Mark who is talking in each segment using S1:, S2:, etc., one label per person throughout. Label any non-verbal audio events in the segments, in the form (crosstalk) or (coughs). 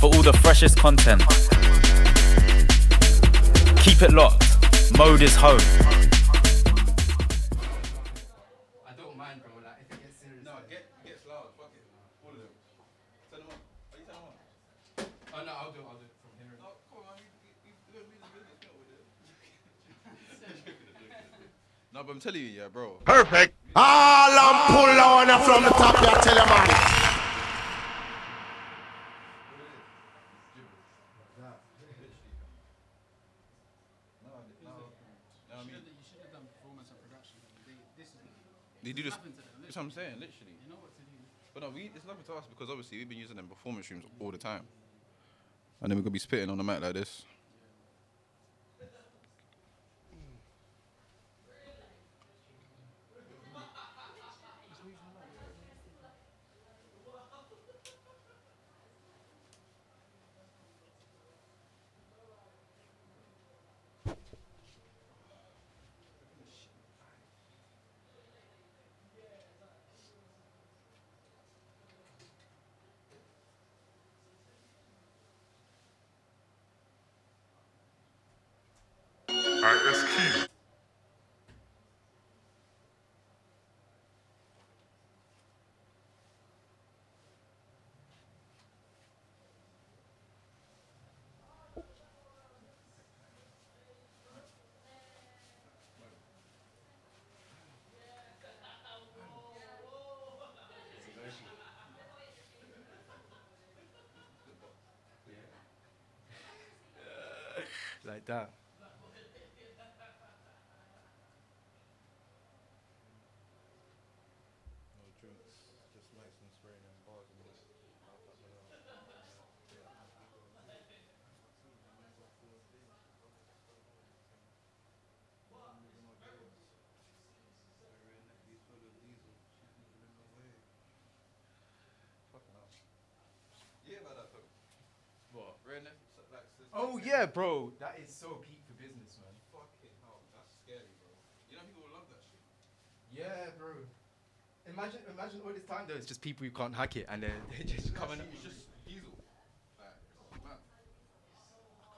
S1: for all the freshest content. Keep it locked. Mode is home.
S2: I don't mind, bro. Like, if it gets serious.
S3: No, get gets loud. Fuck it. All of them. Turn them on. Are you turn them on?
S2: Oh, no, I'll do it. I'll do it from here.
S3: No, come on, man. You, you, you don't mean the business, get with it. (laughs) No, but I'm telling you, yeah, bro.
S4: Perfect. All I'm pull on from the top, yeah, tell you, man.
S3: No, I mean,
S2: You should have done performance and production. They, this is,
S3: they do this.
S2: to
S3: That's what I'm saying, literally.
S2: you know what to do.
S3: But no, we it's nothing to us because obviously we've been using them performance rooms all the time. And then we're gonna be spitting on the mat like this.
S2: Like that.
S3: Yeah, about that though.
S2: What?
S3: Rare Netflix, like, says-
S2: Oh, yeah, bro. That is so peak for business, man.
S3: Fucking hell, that's scary, bro. You know people will love that shit.
S2: Yeah, bro. Imagine, imagine all this time though. It's just people who can't hack it, and they're, they're just coming.
S3: It's just diesel. Like, oh, it's mad.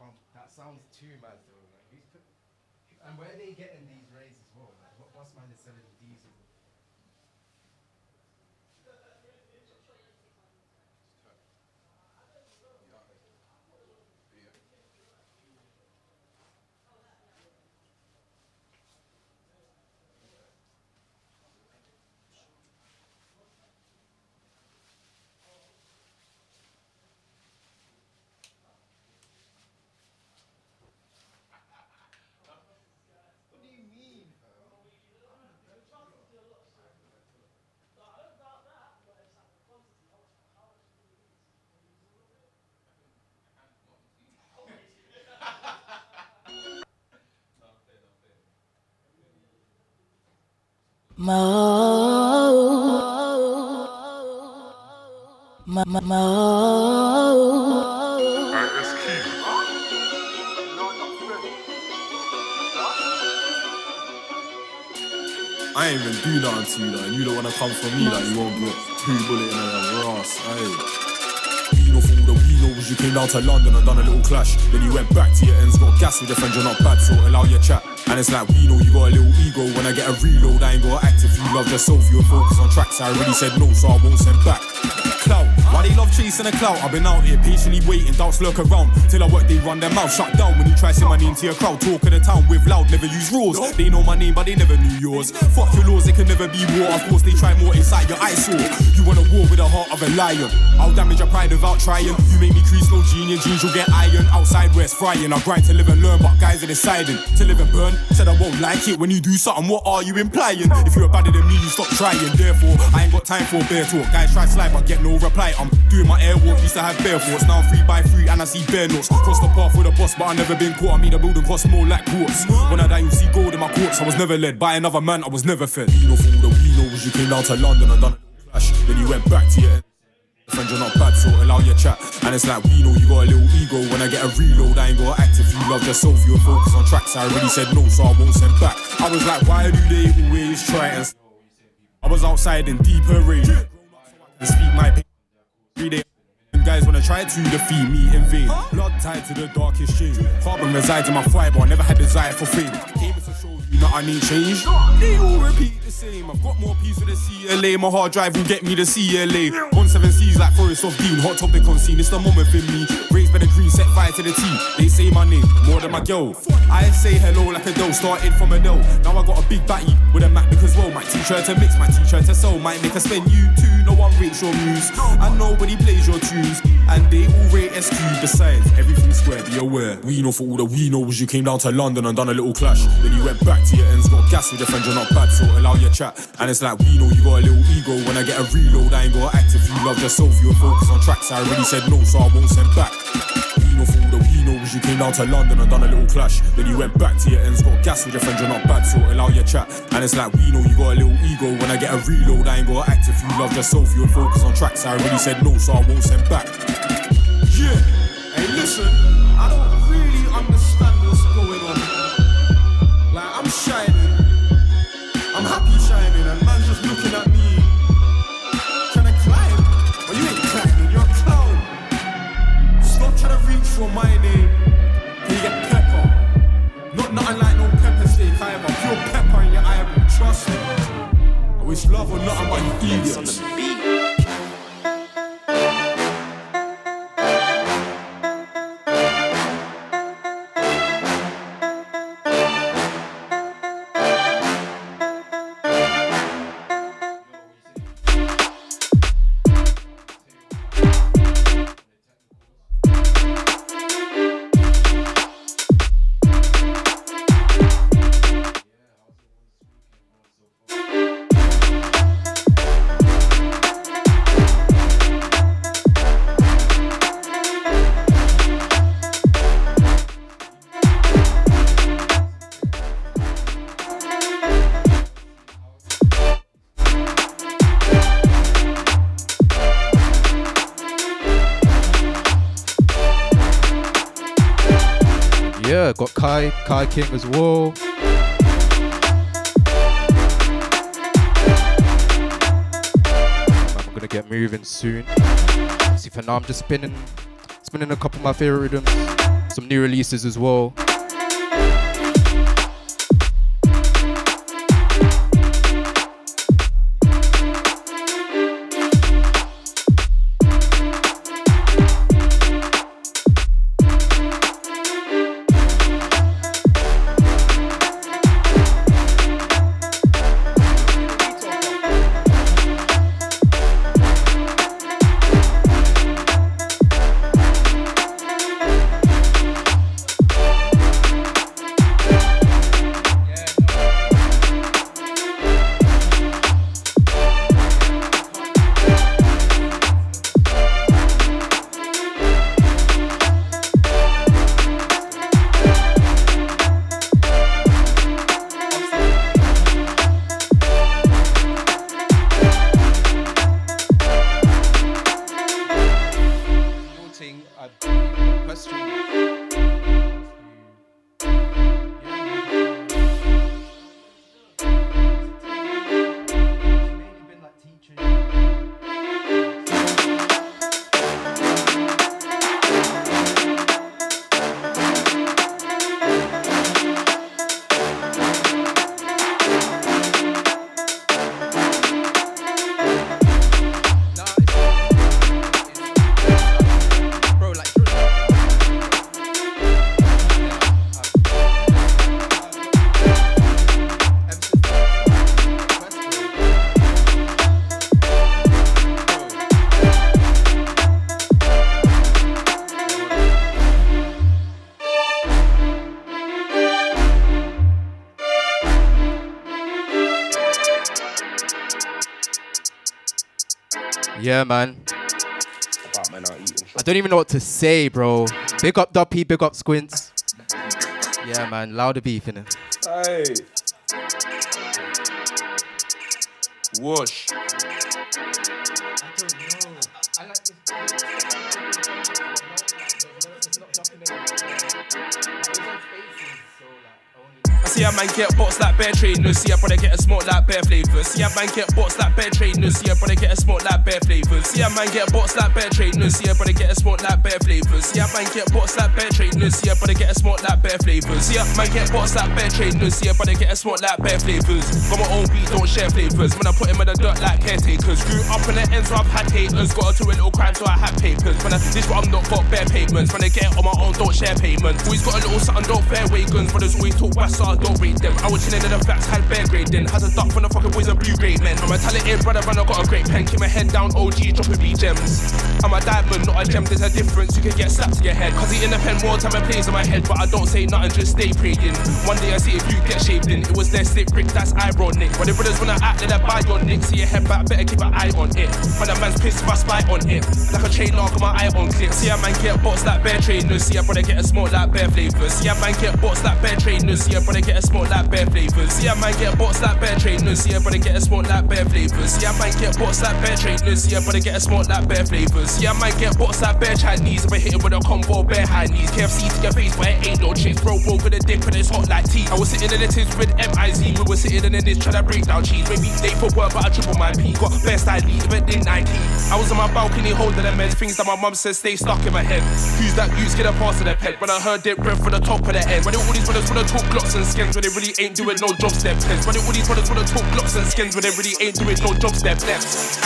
S2: Can't, that sounds too mad though. Like, who's put, and where are they getting these rays as well? Like, what boss man is selling
S5: Mo. Mo. Mo.
S4: Key.
S6: I ain't even do nothing to you, like, you don't wanna come for me, like, you won't get two bullet in your ass, hey. You know, for all the we know you came down to London and done a little clash. Then you went back to your ends, got gas with your friend, you're not bad, so allow your chat. And it's like, we know you got a little ego. When I get a reload, I ain't gonna act. If you love yourself, you focus on tracks. I already said no, so I won't send back. Clout, why they love chasing a clout? I've been out here patiently waiting, doubts lurk around. Till I work, they run their mouth shut down. When you try say my name to your crowd, talk of the town with loud, never use rules. They know my name, but they never knew yours. Fuck your laws, they can never be war. Of course, they try more inside your eyesore. You want a war with the heart of a lion. I'll damage your pride without trying. You make me crease no genius, jeans, you'll get iron. Outside where it's frying. I grind to live and learn, but guys are deciding to live and burn. Said I won't like it when you do something, what are you implying? If you're better than me, you stop trying. Therefore, I ain't got time for a bear talk. Guys try slide, but get no reply. I'm doing my airwalk, used to have bare thoughts. Now I'm three by three and I see bare notes. Cross the path with a boss, but I never been caught. I mean, the building costs more like quartz. When I die, you see gold in my courts. I was never led by another man, I was never fed. You know, for all the we know was you came down to London and done flash. Then you went back to your friend, you're not bad, so allow your chat. And it's like, we know you got a little ego. When I get a reload, I ain't gonna act if you love yourself, you'll focus on tracks. I already said no, so I won't send back. I was like, why do they always try and. I was outside in deeper rage. Speak my Every day. Guys wanna try to defeat me in vain. Blood tied to the darkest chain. Carbon resides in my fiber. I never had desire for fame. I need change. They all repeat the same. I've got more peace with the CLA. My hard drive will get me the CLA. On seven C's like Forest of Dean. Hot topic on scene. It's the moment in me. Raised by the green, set fire to the T. They say my name more than my girl. I say hello like a dough. Started from a dough. Now I got a big batty with a Mac because well, my teacher to mix, my teacher to sew. Might make a spend you too. No one rates your muse. And nobody plays your tunes. And they all rate SQ. Besides, everything's square, be aware. We know for all that we know was you came down to London and done a little clash. Then you went back to your ends, got gas with your friend, you're not bad, so allow your chat. And it's like we know you got a little ego. When I get a reload, I ain't gonna act if you love yourself, you'll focus on tracks. I already said no, so I won't send back. We know for all that we you came down to London and done a little clash. Then you went back to your ends, got gas with your friends, you're not bad, so allow your chat. And it's like we know you got a little ego. When I get a reload, I ain't to act if you love yourself, you'll focus on tracks. I already said no, so I won't send back. Yeah, hey, listen, I don't really understand what's going on. Like, I'm shining, I'm happy shining, and man's just looking at me, trying to climb. But you ain't climbing, you're a clown. Stop trying to reach for my pepper in your eyeball, trust me. I wish love or nothing but you idiots.
S7: As well. I'm gonna get moving soon. See, for now, I'm just spinning, spinning a couple of my favorite rhythms, some new releases as well. Yeah, man. I don't even know what to say, bro. Big up Doppy, big up Squints. Yeah, man. Louder beef in it.
S8: Hey. Whoosh. See a man get bots like bear trainers. See a brother get a smoke like bear flavors. See a man get bots like bear trainers. See a brother get a smoke like bear flavors. See a man get bots like bear trainers. See a brother get a smoke like bear flavors. See a man get bots like bear trainers. See a brother get a smoke like bear flavors. See a man get bots like bear trainers. See a brother get a smoke like bear flavors. Got my own beat, don't share flavors. When I put him in the dirt like caretakers. Grew up in the ends, so I've had haters. Got into a little crime, so I had papers. When I this what I'm not got bare payments. When I get on my own, don't share payment. Always got a little something, don't fair guns. Brothers always talk west, so I don't rate them. I was chilling in the facts, had bare grading. Has a duck from the fucking boys and blue grade men. I'm a talented brother, and I got a great pen. Keep my head down, OG, dropping B gems. I'm a diamond, not a gem. There's a difference. You can get slapped to your head. Cause he in the pen more time and plays in my head. But I don't say nothing, just stay praying. One day I see if you get shaved in. It was their slip brick, that's ironic. When the brothers wanna act, then I buy your nick. See your head back, better keep an eye on it. When a man's pissed if I spy on it. Like a chain lock, my eye on clip. See a man get bots like bear trainers. See a brother get a smoke like bear flavors. See a man get bots like bear trainers. See a brother get a smoke like bear flavors. See a man get bots like bear trainers. See a brother get a smoke like bear flavors. See a man get bots like bear trainers. See a brother get a smoke like bear flavors. See a man get bots like bear Chinese. If I hit him with a combo, bare high knees. KFC to your face, but it ain't no chicks. Bro, bro, with a dip and it's hot like tea. I was sitting in the tins with M-I-Z. We were sitting in the this trying to break down cheese. Maybe late for work, but I triple my P. Got best I leave it in 19. I was on my balcony holding them meds. Things that my mum says stay stuck in my head. Who's that goose get a pass to their head? When I heard it rip for the top of the head. When all these brothers wanna talk glocks and skins, when they really ain't doing no job step heads. When all these brothers wanna talk glocks and skins, when they really ain't doing no job step lefts.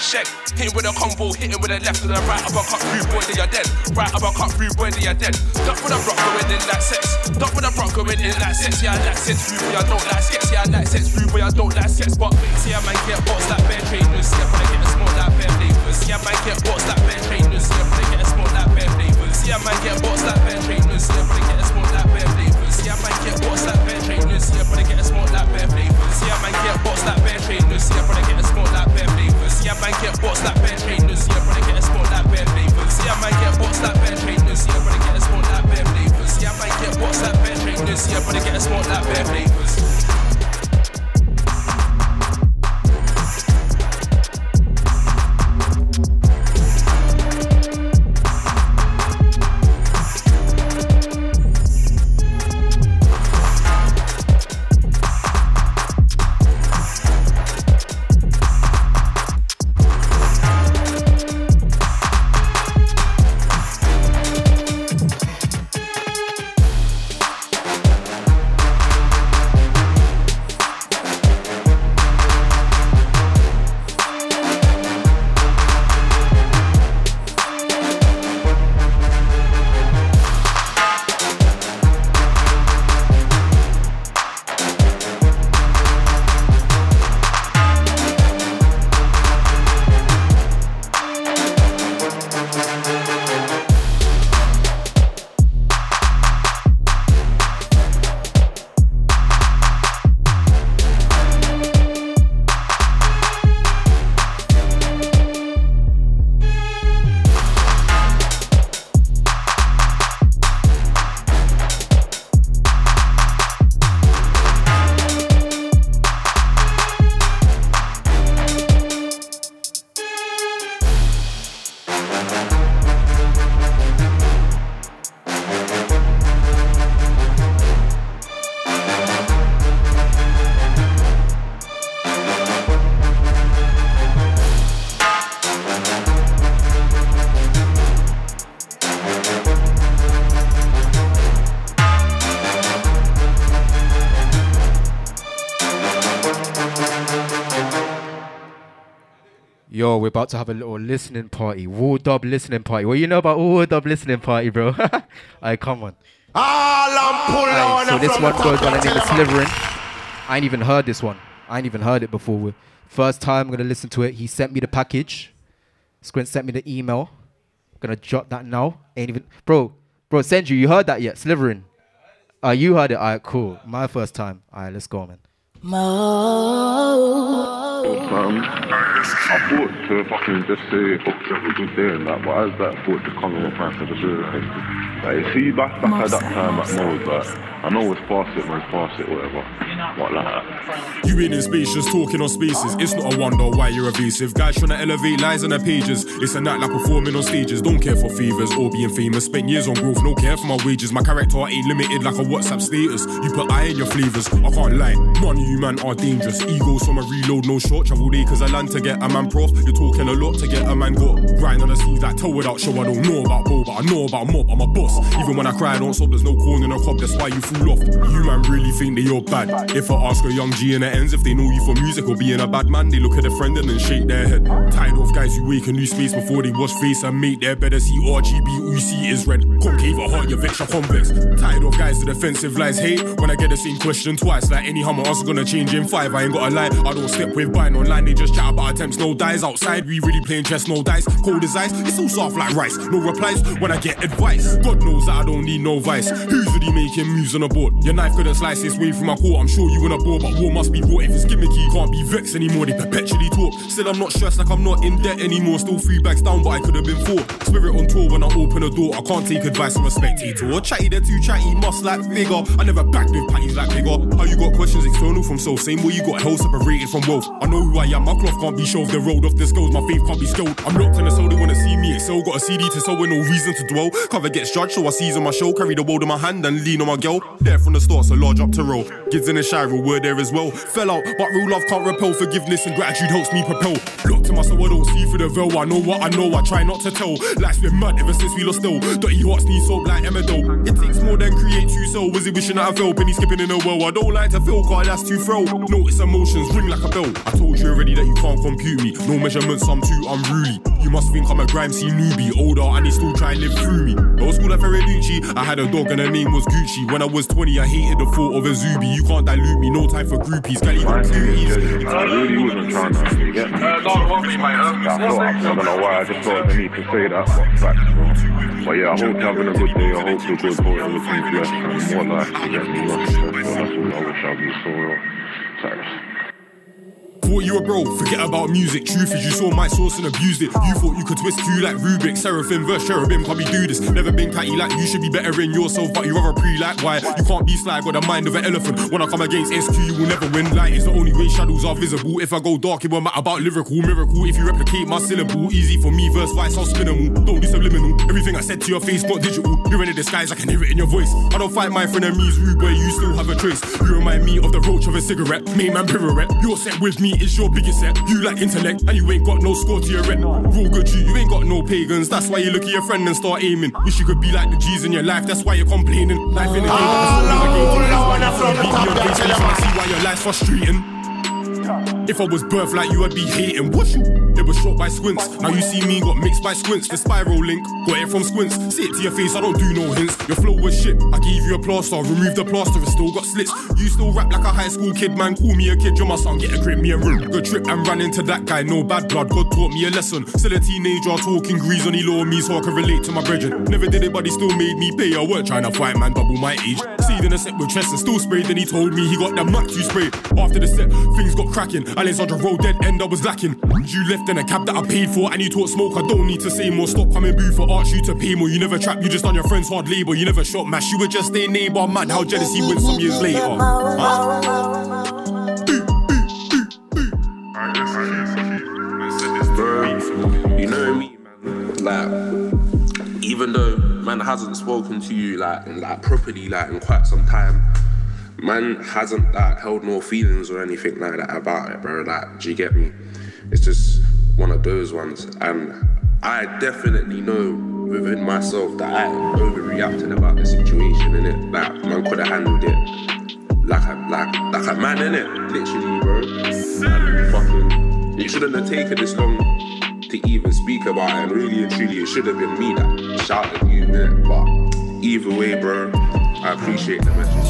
S8: Check, hit with a combo, hit him with a left to the right uppercut through, boy, they are dead. Right uppercut through, boy, they are dead. Duck with a rock going in like sex. Duck with a rock going in like sex. Yeah, I like sex through, boy, I don't like sex. Yeah, I like sex through, boy, I don't like sex. But see, I might get bots like bear trainers. See, I'm get a smoke like bear flavors. See, I might get bots like bear trainers. See, I'm get a smoke like bear flavors. See, I might get bots like bear trainers. See, I bots like bear trainers. See, I'm gonna get a smoke like bear. See, I might get bots like bear trainers. See, I'm gonna get a smoke like bear. See, I might get bots like bear trainers. See, I'm gonna get a smoke like bear. See, I might get bots like bear trainers. See, I'm gonna get a smoke like bear. See, I might get bots like bear trainers. See, I'm gonna get a smoke like bear flavors.
S7: About to have a little listening party. War Dub listening party. What you know about War Dub listening party, bro? (laughs) Alright, come on.
S4: All
S7: Alright, so this one goes
S4: top
S7: by the name of
S4: the
S7: Sliverin. I ain't even heard this one. I ain't even heard it before. First time I'm gonna listen to it. He sent me the package. Squint sent me the email. Gonna jot that now. Ain't even bro, bro, send you. You heard that yet? Sliverin. Uh, you heard it. Alright, cool. My first time. Alright, let's go, man.
S5: Mo.
S9: Um, I thought to fucking just say hope you have a good day and that, but as that thought to come off my just really like, see, back, back at that time at Mo's, like, I know it's past it, man, it's past it, whatever. But like,
S6: You ain't in spacious, talking on spaces. It's not a wonder why you're evasive. Guys trying to elevate lies on their pages. It's a night like performing on stages. Don't care for fevers or being famous. Spent years on growth, no care for my wages. My character ain't limited like a WhatsApp status. You put I in your flavors, I can't lie. None of you man are dangerous. Egos from a reload, no short travel day. Cause I land to get a man prof. You're talking a lot to get a man got. Grind on the scenes like toe without show. I don't know about Bo, but I know about mob. I'm a boss. Even when I cry, I don't stop. There's no corn in a cob. That's why you fool off. You man really think that you're bad. If I ask a young G in the ends if they know you for music or being a bad man, they look at a friend and then shake their head. Tired off guys who wake a new space before they wash face and make their better see RGB. All you see is red. Concave or heart, your vex or convex. Tired of guys to defensive lies hate when I get the same question twice. Like any hammer, us gonna change in five. I ain't got a lie. I don't step with buying online. They just chat about attempts, no dice. Outside, we really playing chess, no dice. Cold as ice, it's all soft like rice. No replies when I get advice. God knows I don't need no vice. Who's really making moves on the board? Your knife couldn't slice its way through my court. I'm sure you in a ball, but war must be brought. If it's gimmicky, can't be vexed anymore. They perpetually talk. Still, I'm not stressed like I'm not in debt anymore. Still three bags down, but I could have been four. Spirit on tour when I open the door. I can't take advice from a spectator. Chatty, they're too chatty, must like figure. I never backed with patties like bigger. How you got questions external from soul? Same way you got hell separated from wealth. I know who I am, my cloth can't be shoved. The road off the scales, my faith can't be scaled. I'm locked in the soul, they wanna see me excel. Got a CD to sell with no reason to dwell. Cover gets judged, so I seize on my show. Carry the world in my hand and lean on my girl. There from the start, so large up to roll. Gids in the real word there as well. Fell out, but real love can't repel. Forgiveness and gratitude helps me propel. Look to my soul, I don't see through the veil. I know what I know, I try not to tell. Life's been mad ever since we lost still. Dirty hearts need soap like Emedo. It takes more than create to sell. Was it wishing that I fell? Penny skipping in a well. I don't like to feel, car that's too throw. Notice emotions ring like a bell. I told you already that you can't compute me. No measurements, I'm too unruly. You must think I'm a grime C newbie. Older and they still try and live through me. Old school like Ferraducci. I had a dog and her name was Gucci. When I was 20, I hated the thought of a Zuby. You can't dilute me, no time for groupies. Gally got cuties.
S9: I really wasn't trying to get me. I thought, I'm not gonna lie, I just felt the need to say that, but facts, bro. But yeah, I hope you're having a good day. I hope you're good, hope everything's blessed, and more life to get me more. That's all I wish I'd be so real. Thanks.
S6: Thought you were bro, forget about music. Truth is, you saw my source and abused it. You thought you could twist you like Rubik, Seraphim verse Cherubim, probably do this. Never been catty like you should be better in yourself, but you rather pre like why? You can't be sly, got the mind of an elephant. When I come against SQ, you will never win. Light is the only way shadows are visible. If I go dark, it won't matter about lyrical miracle. If you replicate my syllable, easy for me, verse vice, I'll spin 'em all. Don't be subliminal. Everything I said to your face, not digital. You're in a disguise, I can hear it in your voice. I don't fight my frenemies, rude where you still have a trace. You remind me of the roach of a cigarette. Main man pirouette. Your set with me is your biggest set. You like intellect, and you ain't got no score to your rep. Real good you, you ain't got no pagans. That's why you look at your friend and start aiming. Wish you could be like the G's in your life, that's why you're complaining. Life in the game, that's why you're see why your life's frustrating. If I was birthed like you, I'd be hating. What you? It was shot by squints. Now you see me got mixed by squints. The spiral link, got it from squints. See it to your face, I don't do no hints. Your flow was shit. I gave you a plaster, remove the plaster, it still got slits. You still rap like a high school kid, man. Call me a kid, you're my son. Get a grip, me a room. Good trip and ran into that guy. No bad blood, God taught me a lesson. Still a teenager talking grease on law me so I can relate to my brethren. Never did it, but he still made me pay. I weren't trying to fight, man, double my age. Seed in a set with chest and still sprayed. Then he told me he got the max you spray. After the set, things got cracking. Alexandra road dead end, I was lacking. You left in a cab that I paid for, and you taught smoke. I don't need to say more. Stop coming boo for arch you to pay more. You never trap, you just done your friends hard labor. You never shot mash, you were just a neighbor. Man, how jealousy went some years later.
S10: You know me, man. Like, even though man hasn't spoken to you like like properly like in quite some time, man hasn't like held no feelings or anything like that about it, bro. Like, do you get me? It's just one of those ones, and I definitely know within myself that I overreacted about the situation, and it like man could have handled it like a like like a man in it, literally, bro. And fucking, it shouldn't have taken this long to even speak about it. And really and truly, it should have been me that shouted you innit? But either way, bro, I appreciate the message.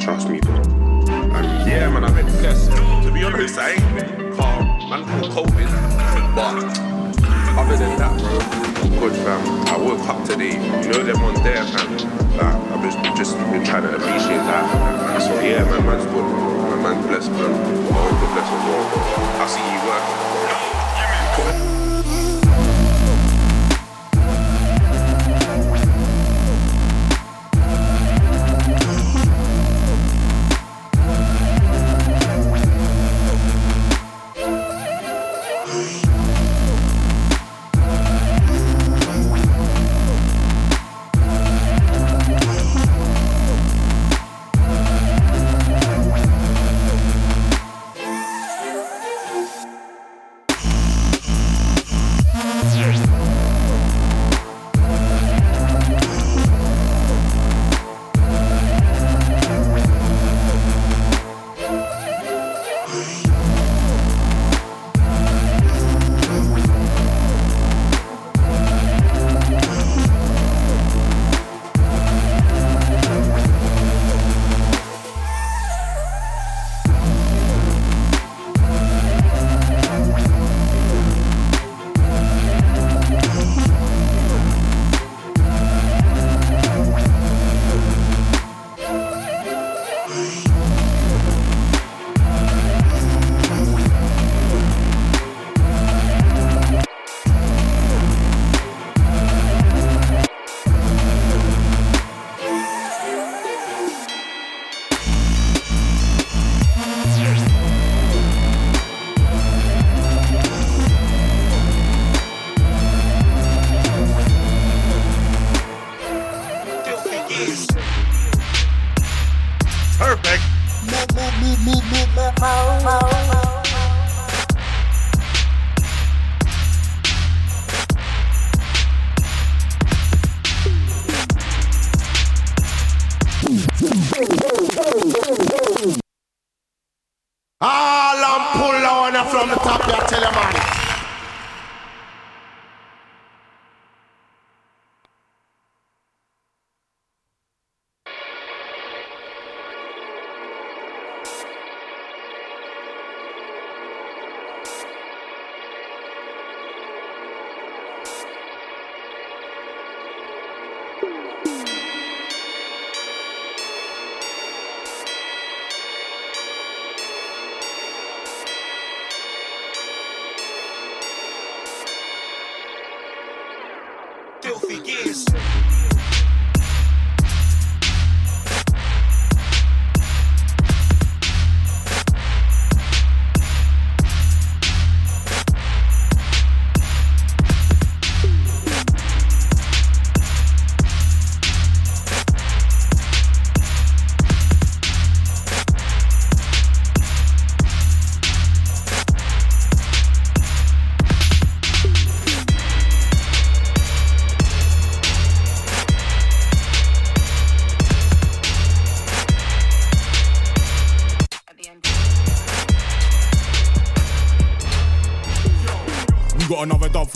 S10: Trust me, bro. And yeah, man, I've been blessed. To be honest, I ain't been calm. Man, caught COVID, but. Other than that, bro, I'm good, fam. I woke up today. You know them ones there, fam. Like, I've just, just been trying to appreciate that. So yeah, man, man's good. My man's blessed, man. I hope you're blessed as well. I
S4: years.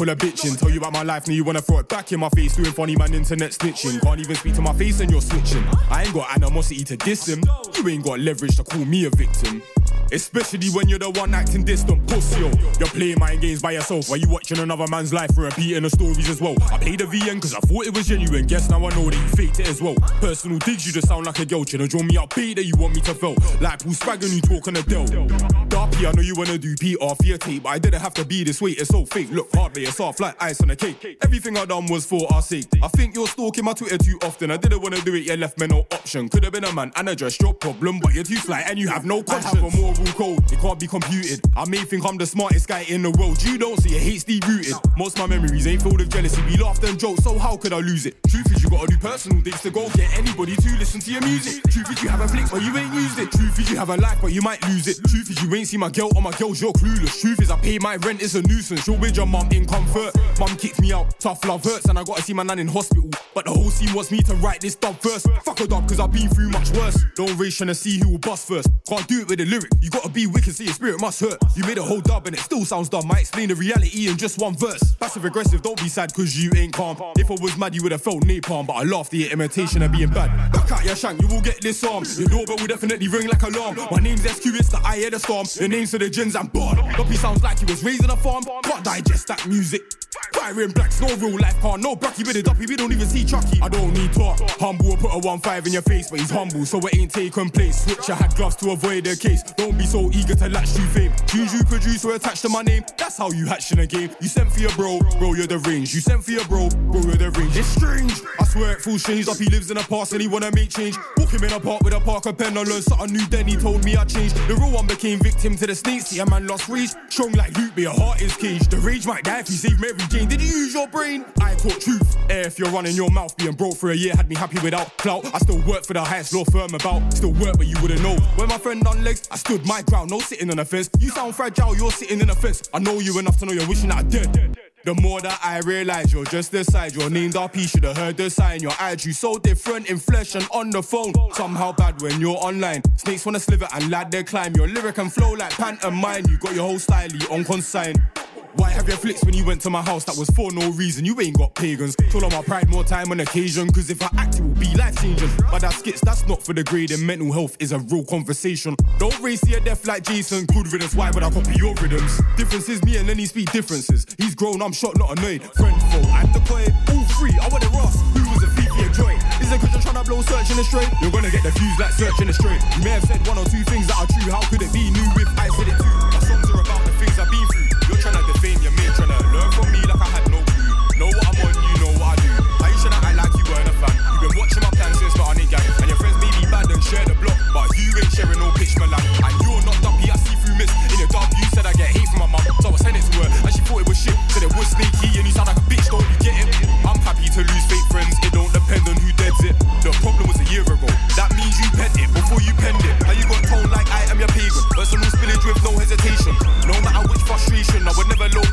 S6: Full of bitching. Tell you about my life, now you wanna throw it back in my face. Doing funny man internet snitching. Can't even speak to my face and you're switching. I ain't got animosity to diss him. You ain't got leverage to call me a victim. Especially when you're the one acting distant, pussy. Yo. You're playing mind games by yourself while you watching another man's life repeating the stories as well. I played the VN cause I thought it was genuine. Guess now I know that you faked it as well. Personal digs, you just sound like a girl. Trying to draw me up, bait that you want me to feel. Like Paul Sprague you talking on a Dell. Darpy, I know you wanna do PR for your tape, but I didn't have to be this way. It's so fake. Look hard, but it's soft like ice on a cake. Everything I done was for our sake. I think you're stalking my Twitter too often. I didn't wanna do it, you left me no option. Could have been a man and addressed your problem, but you're too sly and you have no conscience. I have a moral code, it can't be computed. I may think I'm the smartest guy in the world. You don't see it, HD rooted. Most my memories ain't filled with jealousy. We laughed and joked, so how could I lose it? Truth is, you gotta do personal things to go get anybody to listen to your music. Truth is, you have a flick, but you ain't used it. Truth is, you have a life, but you might lose it. Truth is, you ain't see my girl or my girls, you're clueless. Truth is, I pay my rent, it's a nuisance. You're with your mum in comfort. Mum kicked me out, tough love hurts, and I gotta see my nan in hospital. But the whole scene wants me to write this dub first. Fuck a dub, cause I've been through much worse. Don't race to see who will bust first. Can't do it with a lyric, you gotta be wicked, so your spirit must hurt. You made a whole dub and it still sounds dumb. I explain the reality in just one verse. Passive aggressive, don't be sad cause you ain't calm. If I was mad, you would have felt napalm, but I laughed at your imitation of being bad. Back out your shank, you will get this arm. Your doorbell will definitely ring like alarm. My name's SQ, it's the eye of the storm. The names of the gins and born. Duppy sounds like he was raised in a farm. Can't digest that music. Firing blacks, no real life car, no Brucky with a duppy, we don't even see Chucky. I don't need talk. Humble will put a 1-5 in your face, but he's humble, so it ain't taking place. Switch, I had gloves to avoid the case. Don't be so eager to latch to fame. Tunes you produce were attached to my name. That's how you hatch in a game. You sent for your bro, bro, you're the range. You sent for your bro, bro, you're the range. It's strange. I swear it feels strange. He lives in the past and he wanna make change. Walk him in a park with a Parker pen. I learned something new, then he told me I changed. The real one became victim to the snakes. See a man lost reach. Strong like Luke, but your heart is caged. The rage might die if you save Mary Jane. Did you use your brain? I taught truth. Air if you're running your mouth, being broke for a year had me happy without clout. I still work for the highest law firm about. Still work, but you wouldn't know. When my friend on legs, I stood my ground, no sitting on the fence. You sound fragile, you're sitting in a fence. I know you enough to know you're wishing I did. The more that I realize you're just the side, your named RP should have heard the sign. Your attitude so different in flesh and on the phone. Somehow bad when you're online. Snakes wanna sliver and lad they climb. Your lyric and flow like pantomime. You got your whole style on consign. Why have your flicks when you went to my house? That was for no reason. You ain't got pagans. Told on my pride more time on occasion. Cause if I act, it will be life changing. But that skits, that's not for the grade. And mental health is a real conversation. Don't race your death like Jason. Good riddance, why would I copy your rhythms? Differences, me and Lenny speak differences. He's grown, I'm shot, not annoyed. Friend, foe, I'm the coin. All free, I want it Ross. Who was a thief, yeah, joy? Is it cause you're trying to blow searching the straight? You're gonna get the fuse like searching the straight. You may have said one or two things that are true. How could it be new if I said it too? sharing all bitch Milan. And you're not dumpy, I see through mist. In the dark, you said I get hate from my mum. So I sent it to her, and she thought it was shit. Said it was sneaky, and you sound like a bitch, don't you get it? I'm happy to lose fake friends, it don't depend on who deads it. The problem was a year ago. That means you penned it before you penned it. And you got told like I am your pagan. Personal spillage with no hesitation. No matter which frustration, I would never low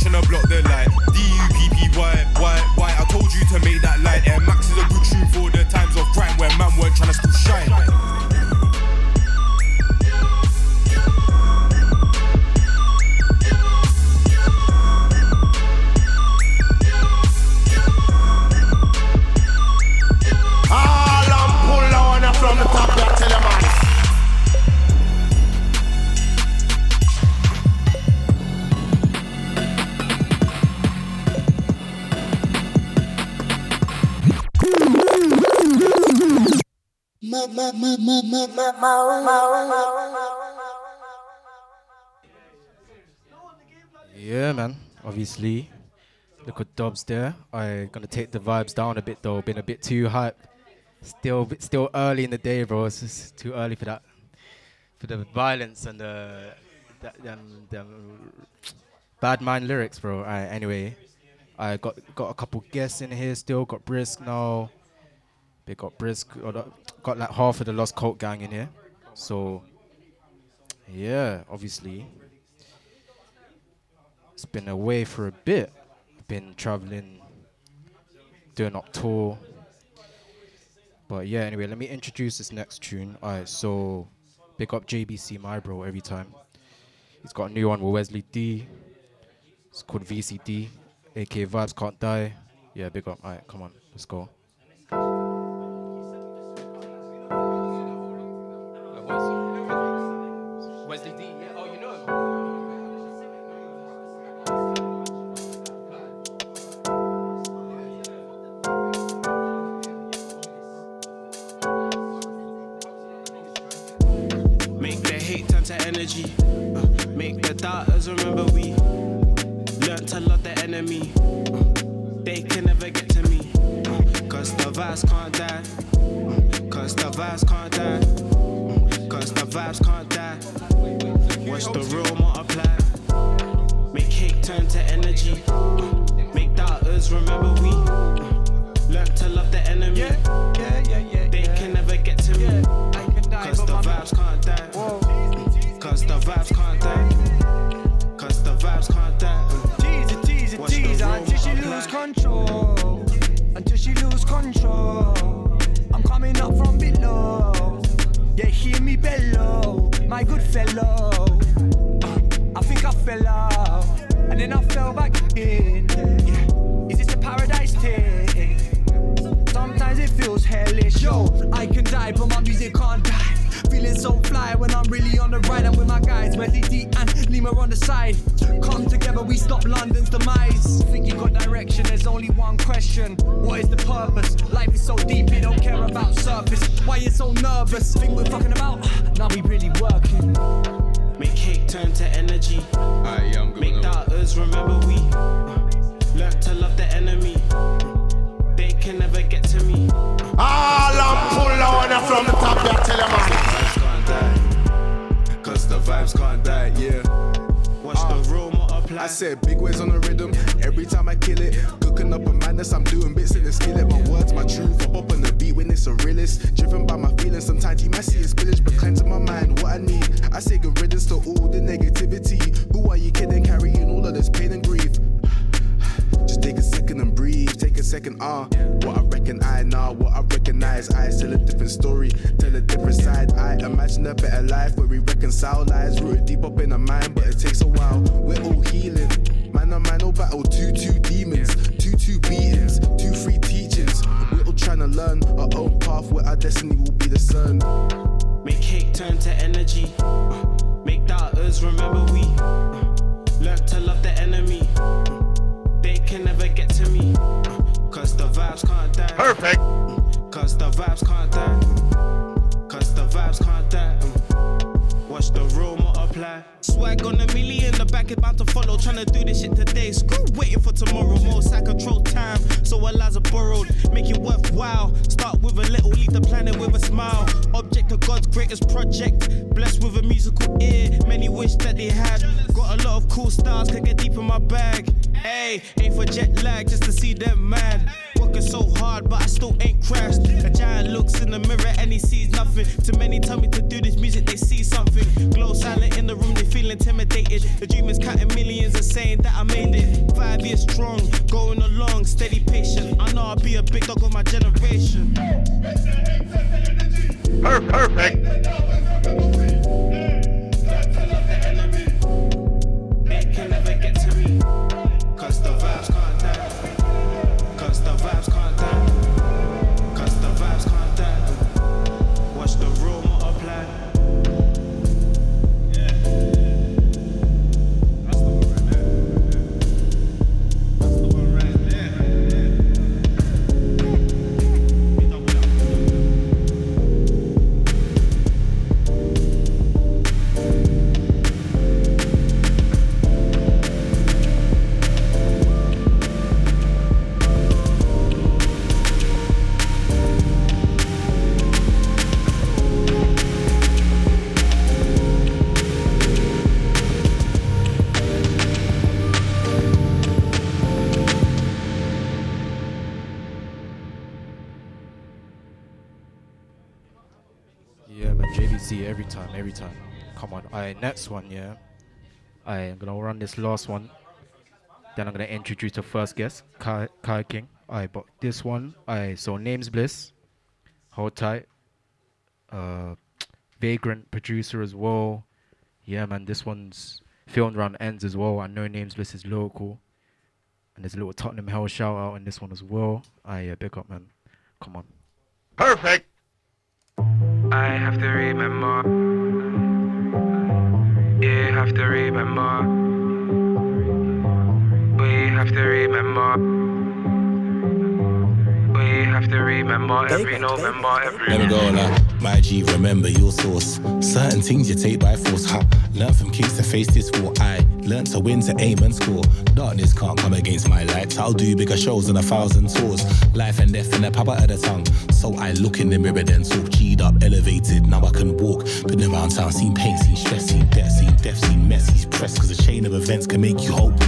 S6: searching the block, the light. D U P P Y D-U-P-P, why, why, why? I told you to make that light. Air Max is a
S7: Yeah, man. Obviously, look at Dobbs there. I gonna take the vibes down a bit though. Been a bit too hype. Still, still early in the day, bro. It's just too early for that, for the violence and the, bad mind lyrics, bro. Alright, anyway, I got got a couple guests in here. Still got Brisk now. They got Brisk. Got, like half of the Lost Cult gang in here. So, yeah, obviously. It's been away for a bit. Been traveling, doing up tour. But yeah, anyway, let me introduce this next tune. Alright, so big up JBC my bro every time. He's got a new one with Wesley D. It's called VCD. aka Vibes Can't Die. Yeah, big up. Alright, come on, let's go.
S11: Second, ah. What I reckon I know, what I recognize. I tell a different story, tell a different side. I imagine a better life where we reconcile lies. Rooted deep up in the mind, but it takes a while. We're all healing. Man on man, no battle. Two, two demons, two, two beatings, two, free teachings. We're all trying to learn our own path where our destiny will be discerned.
S12: Make hate turn to energy. Uh, Make doubters remember we learn to love the enemy. They can never get to me. Cause the vibes can't die.
S4: Perfect.
S12: Cause the vibes can't die. Cause the vibes can't die. Watch the real multiply. Swag on a million, the back is bound to follow. Tryna do this shit today. Screw waiting for tomorrow. Most I control time, so our lives are borrowed. Make it worthwhile. Start with a little, leave the planet with a smile. Object of God's greatest project. Blessed with a musical ear, many wish that they had. Got a lot of cool stars, could get deep in my bag. Hey, ain't for jet lag, just to see them mad. Working so hard, but I still ain't crashed. A giant looks in the mirror and he sees nothing. Too many tell me to do this music, they see something. Glow silent in the room, they feel intimidated. The dream is counting millions and saying that I made it. Five years strong, going along, steady patient. I know I'll be a big dog of my generation.
S4: Perfect.
S7: Alright, next one, yeah. Alright, I'm gonna run this last one. Then I'm gonna introduce the first guest, Kai, Kai King. Alright, but this one, alright, so name's Bliss. Hold tight. Uh Vagrant producer as well. Yeah man, this one's filmed around ends as well. I know name's Bliss is local. And there's a little Tottenham Hale shout out in this one as well. Alright, yeah, big up man. Come on.
S4: Perfect.
S13: I have to remember. You have to remember. We have to remember. We have to remember every November, every
S14: Never go like my G, remember your source. Certain things you take by force. Ha, learn from kings to face this war. I learn to win, to aim and score. Darkness can't come against my light. I'll do bigger shows than a thousand tours. Life and death in the papa of the tongue. So I look in the mirror, then talk. G'd up, elevated, now I can walk. Been around town, seen pain, seen stress, seen death, seen death, seen mess, seen press. Cause a chain of events can make you hope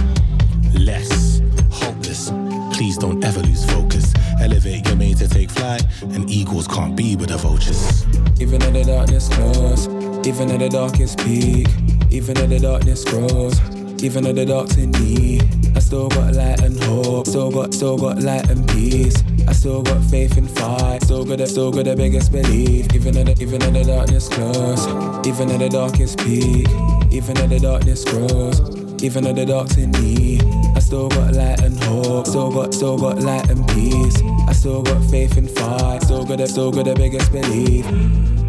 S14: less hopeless. Please don't ever lose focus. Elevate your made to take flight, and eagles can't be with the vultures.
S15: Even in the darkness close, even at the darkest peak, even at the darkness grows, even at the dark's in me. I still got light and hope, still got, still got light and peace. I still got faith and fight, still got, still got the biggest belief. Even at the, even at the darkness close, even at the darkest peak, even at the darkness grows, even at the dark's in me. I still got light and hope, still got, still got light and peace. I still got faith and fight, still got, the, still got the biggest belief.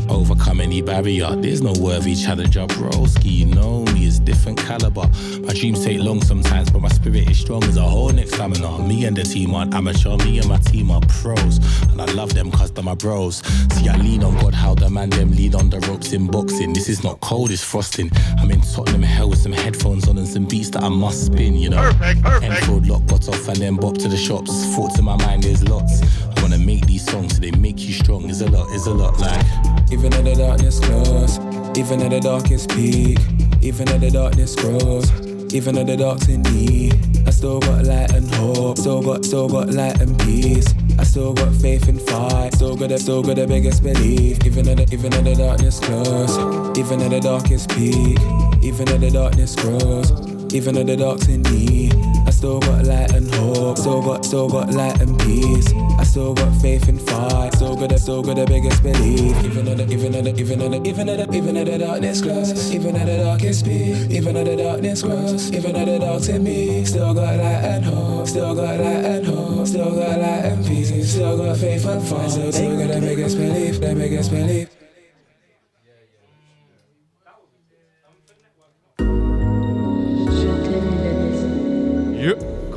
S14: Overcome any barrier, there's no worthy challenger, broski. You know me is different caliber. My dreams take long sometimes, but my spirit is strong as a whole next stamina. Me and the team aren't amateur, me and my team are pros. And I love them cause they're my bros. See, I lean on God, how the man them lead on the ropes in boxing. This is not cold, it's frosting. I'm in Tottenham Hale with some headphones on and some beats that I must spin, you know.
S4: Perfect, perfect.
S14: Enfield lock got off and then bop to the shops. Thoughts in my mind, there's lots. I wanna make these songs so they make you strong. Is a lot, is a lot like.
S15: Even at the darkness close, even at the darkest peak, even at the darkness grows, even at the dark's in me. I still got light and hope, still got, still got light and peace. I still got faith and fight, still got, the, still got the biggest belief. Even at the, even at the darkness close, even at the darkest peak, even at the darkness grows, even at the dark's in me. Still got light and hope, still got, still got light and peace. I still got faith and fight, still got, still got the biggest belief. Even at the, even at the, even at the, even at the, even at the darkness close, even at the darkest peak, even at the darkness grows, even at the dark in me. Still got light and hope, still got light and hope, still got light and peace, still got faith and fight, still, still got the biggest belief, the biggest belief.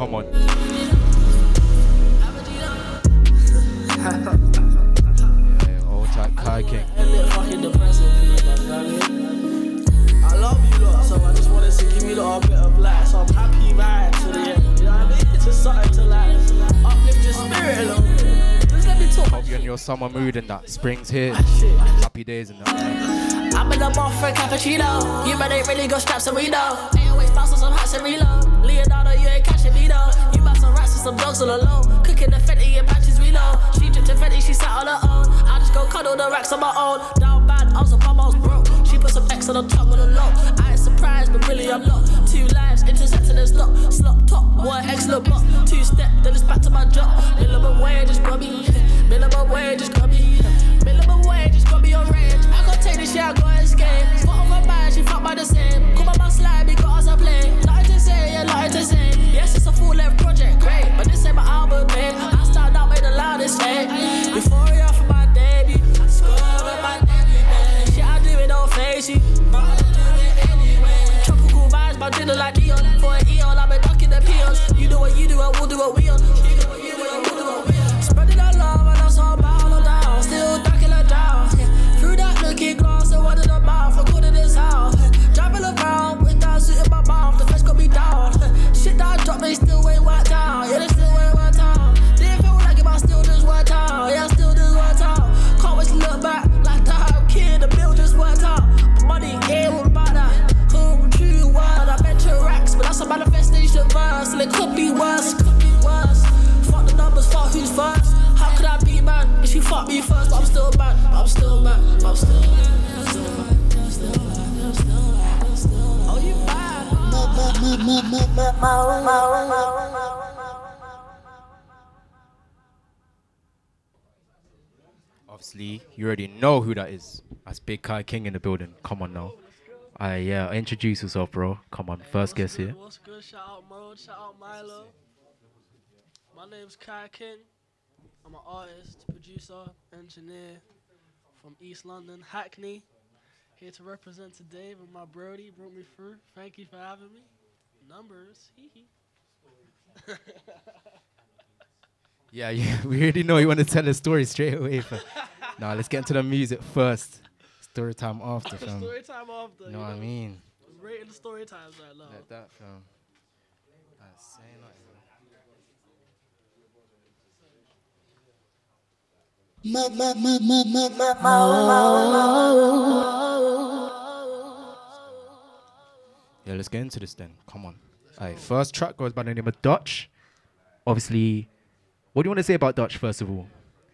S7: Come on. yeah, old type Kai King.
S16: fucking depressing, man. I love you lot, so I just wanted to give you lot a bit of light. So I'm happy right to the end. You know what I mean? It's just something to like uplift your spirit a little bit. Just let me talk.
S7: Hope you're in your summer mood and that. Spring's here. Happy days and that.
S16: I'm in the bar for a cappuccino. You ain't really got straps and we know. Ain't always bounce on some hats and reload. Leonardo, you ain't catching me though. You bout some rats and some dogs all alone. Cooking the Fenty in patches we know. She dripped to Fenty, she sat on her own. I just go cuddle the racks on my own. Down bad, I was a bum, I was broke. She put some X on the top of the low. I ain't surprised, but really I'm not. Two lives intersecting and stop. Slop top, one excellent block. Two step, then it's back to my job. Minimum wage, just got me. Minimum wage, just got me. Minimum wage, just got me on range. I shit, I gotta escape. Fuck on my mind, she fuck by the same. Come on my slide, because I play. Nothing to say, yeah, nothing to say. Yes, it's a full length project, great. But this ain't my album, babe. I start out with the loudest, eh? Euphoria for my debut. Score with my debut, babe. Shit, I do it, don't face you. But I do it anyway. Tropical vibes, but like Dion. For an eon, I've been ducking the peons. You do what you do, and we'll do what we on. You do what you do,
S7: know who that is. That's Big Kai King in the building. Come on now. I yeah, introduce yourself, bro. Come on, first guest here.
S17: What's good? Shout out Mo, shout out Milo. My name's Kai King. I'm an artist, producer, engineer from East London, Hackney. Here to represent today with my Brody. Brought me through. Thank you for having me. Numbers. Hee hee. (laughs)
S7: Yeah, yeah, (laughs) we already know you want to tell a story straight away. Fam. (laughs) nah, let's get into the music first. Story time after, (laughs) fam.
S17: story time after.
S7: You know what I mean?
S17: Rating the story times right now.
S7: Like that, fam. Like, say nothing, Yeah, let's get into this then. Come on. Alright, first track goes by the name of Dutch. Obviously, what do you want to say about Dutch first of all?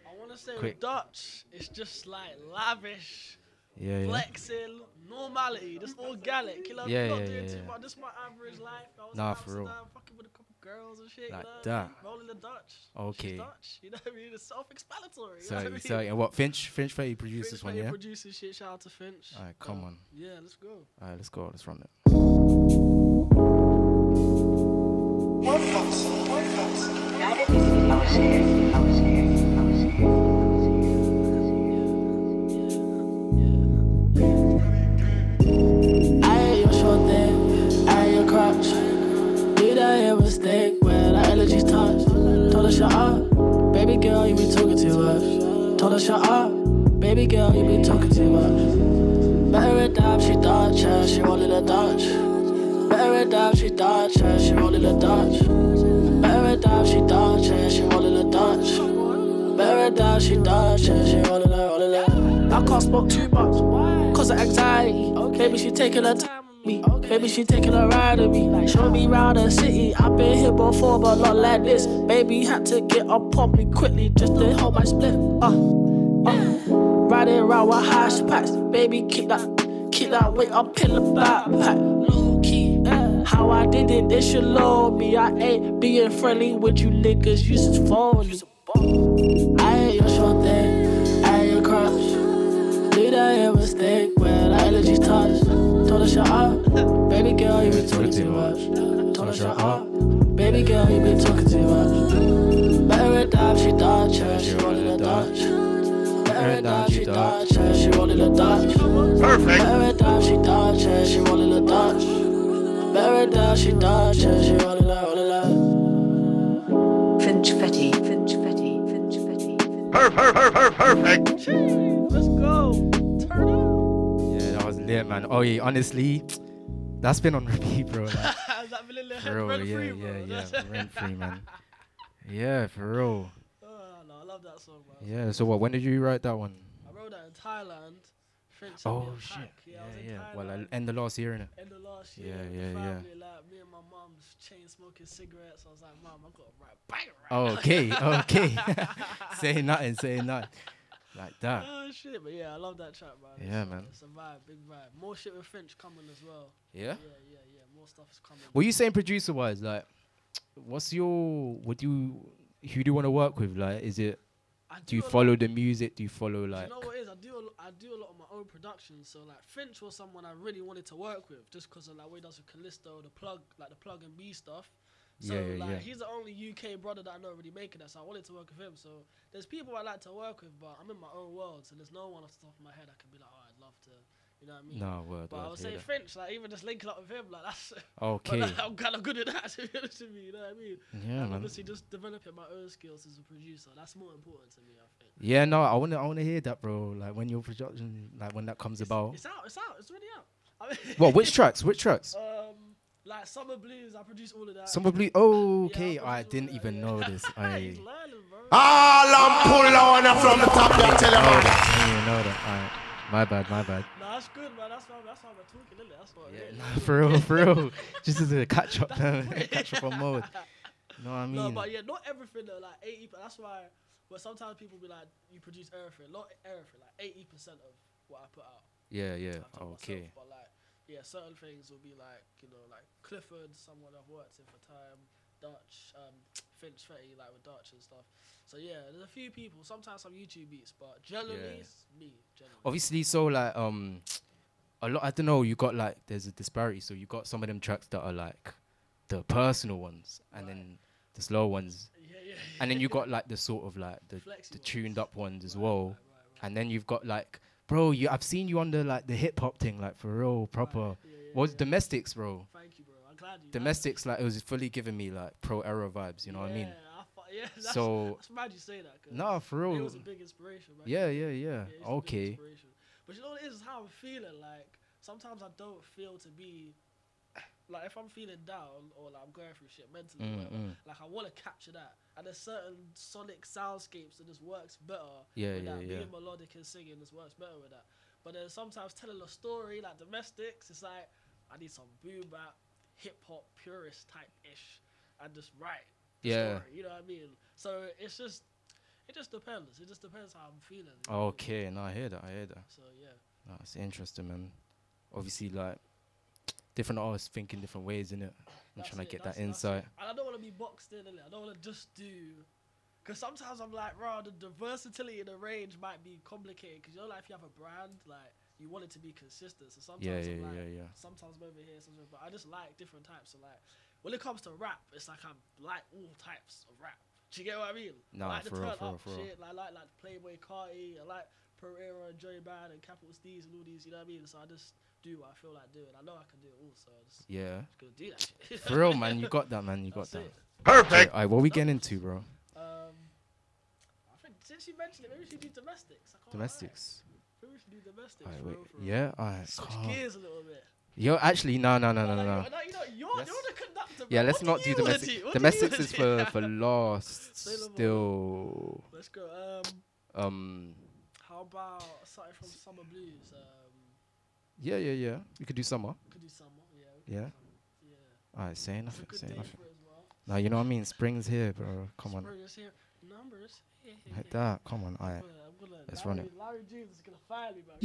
S17: I want to say
S7: Quick.
S17: with Dutch, it's just like lavish,
S7: Yeah, yeah.
S17: flexing, normality, just organic. You know,
S7: Yeah,
S17: I'm not
S7: yeah,
S17: doing
S7: yeah,
S17: too
S7: yeah.
S17: much. This is my average life. I was
S7: Nah,
S17: in
S7: for real.
S17: Fucking with a couple girls and shit.
S7: Like
S17: you know,
S7: that.
S17: Rolling the Dutch.
S7: Okay.
S17: She's Dutch. You know what I mean? It's self-explanatory. You
S7: So,
S17: know what I mean?
S7: so and what Finch Finch Fetty produced this
S17: Finch
S7: one,
S17: Fetty
S7: yeah?
S17: produced this shit. Shout out to Finch.
S7: Alright, come
S17: Um,
S7: on.
S17: Yeah, let's go.
S7: Alright, let's go. Let's run it.
S16: She she rolling a Dutch. Better it down, she Dutch, yeah, she rolling a Dutch. Down, she yeah, she rolling a Dutch. Down, she yeah, she rolling a, rolling a. I can't smoke too much, cause of anxiety. Maybe she taking her time with me. Maybe she taking a ride with me. Show me round the city. I've been here before, but not like this. Baby had to get up me quickly just to hold my split. Uh, uh. Riding around with hash packs. Baby, keep that, keep that weight up in the backpack. I did it, they should load me. I ain't being friendly with you niggas, you just phony. I ain't your short thing, I ain't your crush. Did I hear a mistake when our energies touch? Told her shut up, baby girl, you been talking too much. Told her shut up, baby girl, you been talking too much. Better it down, she Dutch, yeah, she rolling a Dutch. Better it down, she Dutch, yeah, she rolling a Dutch. Perfect. Better it down, she Dutch, yeah, she rolling a Dutch. Better it down, she Dutch, yeah, she rolling a, rolling a.
S18: Finch Fetty, Finch Fetty, Finch Fetty.
S4: Perfect. Perfect.
S17: Let's go. Turn up.
S7: Yeah, that was lit, man. Oh yeah, honestly, that's been on repeat, bro. (laughs) Like,
S17: Is that Vanilla Head
S7: for real,
S17: rent
S7: yeah,
S17: free,
S7: yeah,
S17: bro?
S7: yeah, (laughs) rent free, man. Yeah, for real.
S17: Oh, no, I love that song, man.
S7: Yeah. So what? When did you write that one?
S17: I wrote that in Thailand.
S7: Oh shit. Yeah,
S17: I
S7: yeah. Well, I- end the last year, innit?
S17: End of last
S7: Yeah,
S17: year.
S7: yeah,
S17: the
S7: yeah.
S17: family, Like me and my mum's chain smoking cigarettes. I was like, mom, I got a right banger right
S7: Oh,
S17: now."
S7: okay, okay. (laughs) say nothing, say nothing. Like that.
S17: Oh shit, but yeah, I love that track, man.
S7: Yeah,
S17: It's,
S7: man.
S17: It's a vibe, big vibe. More shit with Finch coming as well.
S7: Yeah?
S17: Yeah, yeah, yeah. More stuff is coming.
S7: What you saying, producer wise? Like, what's your? Would you? Who do you want to work with? Like, is it? Do you
S17: do lot-
S7: follow the music? Do you follow like?
S17: you know what it is? I do a, lo- I do a lot of my own productions. So like Finch was someone I really wanted to work with, just because of like what he does with Callisto, the plug, like the plug and B stuff. So
S7: Yeah, yeah,
S17: like
S7: yeah.
S17: he's the only UK brother that I know really making that. So I wanted to work with him. So there's people I like to work with, but I'm in my own world, so there's no one off the top of my head I can be like, oh, I'd love to. You know what I mean?
S7: No, word,
S17: But I
S7: word,
S17: would
S7: hear
S17: say
S7: that.
S17: Finch, like even just linking up with him, like that's. (laughs)
S7: Okay.
S17: like, I'm kind of good at that. (laughs) To be honest with me, you know what I mean?
S7: Yeah,
S17: and
S7: man.
S17: Obviously, just developing my own skills as a producer. That's more important to me. I think.
S7: Yeah, no, I wanna, I wanna hear that, bro. Like when your production, like when that comes about.
S17: It's out. It's out. It's already out. I mean
S7: What? Which (laughs) tracks? Which tracks?
S17: Um, like Summer Blues. I produce all of that.
S7: Summer Blues, Oh, okay. I didn't even know this. I.
S4: All I'm pulling on from the top, I tell you.
S7: I didn't even know that. Alright. My bad, my bad.
S17: Nah, that's good, man. That's why. That's why we're talking, isn't it? That's what. Yeah,
S7: Nah, for real, for real. (laughs) Just as a catch up, (laughs) catch up on mode. You know what I mean?
S17: No, but yeah, not everything though. Like eighty. That's why. But sometimes people be like, you produce everything. Not everything. Like eighty percent of what I put out.
S7: Yeah, yeah.
S17: Told myself,
S7: Okay.
S17: But like
S16: yeah, certain things will be like you know like Clifford, someone I've worked with for time, Dutch, um, Finch Fetty, like with Dutch and stuff. So yeah, there's a few people. Sometimes some YouTube beats, but generally
S7: Yeah.
S16: it's me. Generally.
S7: Obviously, so like um, a lot. I don't know. You got like there's a disparity. So you got some of them tracks that are like the personal ones, and then the slow ones. Yeah, yeah, And then you got like the sort of like the, the tuned up ones as well. And then you've got like, bro, you I've seen you on the like the hip hop thing, like for real, proper. Was domestics, bro?
S16: Thank you, bro. I'm glad you.
S7: Domestics, like it was fully giving me like pro era vibes. You know what I mean?
S16: Yeah, I yeah, that's,
S7: So-
S16: that's mad you say that.
S7: Nah, for real.
S16: It was a big inspiration. back
S7: Yeah, yeah, yeah.
S16: big
S7: Okay.
S16: But you know what it is? How I'm feeling. Like sometimes I don't feel to be. Like if I'm feeling down or like I'm going through shit mentally,
S7: Mm,
S16: whatever,
S7: mm.
S16: like I want to capture that. And there's certain sonic soundscapes that just works better.
S7: Yeah,
S16: with
S7: yeah,
S16: that.
S7: yeah.
S16: Being melodic and singing just works better with that. But then sometimes telling a story like domestics, it's like I need some boom bap, hip hop purist type ish, and just write.
S7: Yeah.
S16: story, you know what I mean. So it's just, it just depends. It just depends how I'm feeling.
S7: Okay, no, I hear that. I hear that.
S16: So yeah.
S7: No, it's interesting, man. Obviously, like different artists think in different ways, innit? I'm
S16: That's
S7: trying to get that insight.
S16: And I don't want to be boxed in, innit? I don't want to just do. Because sometimes I'm like, bro, the, the versatility in the range might be complicated. Because you know, like if you have a brand, like you want it to be consistent. So sometimes
S7: Yeah,
S16: I'm like,
S7: yeah, yeah.
S16: sometimes I'm over here, sometimes. But I just like different types. So like, when it comes to rap, it's like I'm like all types of rap. Do you get what I mean?
S7: Nah,
S16: I like the
S7: for real,
S16: turn
S7: for real,
S16: up
S7: for real.
S16: shit. Like, I like like Playboi Carti. I like Pro Era and Joey Band and Capital Steez and all these. You know what I mean? So I just do what I feel like doing. I know I can do it all. So I just
S7: Yeah.
S16: just gonna do that shit.
S7: For real, man. You got that, man. You (laughs) got
S16: That's
S7: that.
S16: it.
S7: Perfect. Alright, what are we getting into, bro?
S16: Um, I think since you mentioned it, maybe we should do domestics. I can't
S7: Domestics.
S16: Lie. Maybe we should do domestics.
S7: Alright,
S16: for
S7: wait.
S16: for.
S7: Yeah. Alright.
S16: Switch
S7: calm.
S16: gears a little bit.
S7: Yo, actually, no, no, no, no, no,
S16: No,
S7: no.
S16: you know, you know, you're, you're the conductor.
S7: Yeah, let's
S16: What
S7: not
S16: do
S7: do
S16: you wanna
S7: domestic.
S16: do? What do you
S7: Domestics is for (laughs) for last.
S16: Say no more.
S7: Still.
S16: Let's go. Um,
S7: Um.
S16: how about something from Summer Blues? Um,
S7: Yeah, yeah, yeah. We could do summer.
S16: could do summer. Yeah.
S7: Yeah.
S16: summer, Yeah.
S7: Alright, say nothing. Say nothing.
S16: well.
S7: No, you know what I mean. Spring's here, bro. Come on.
S16: Spring is here. Numbers.
S7: Like that. Come on. Alright.
S16: I'm gonna, I'm gonna,
S7: Let's run it.
S16: Larry James is gonna fire me, bro.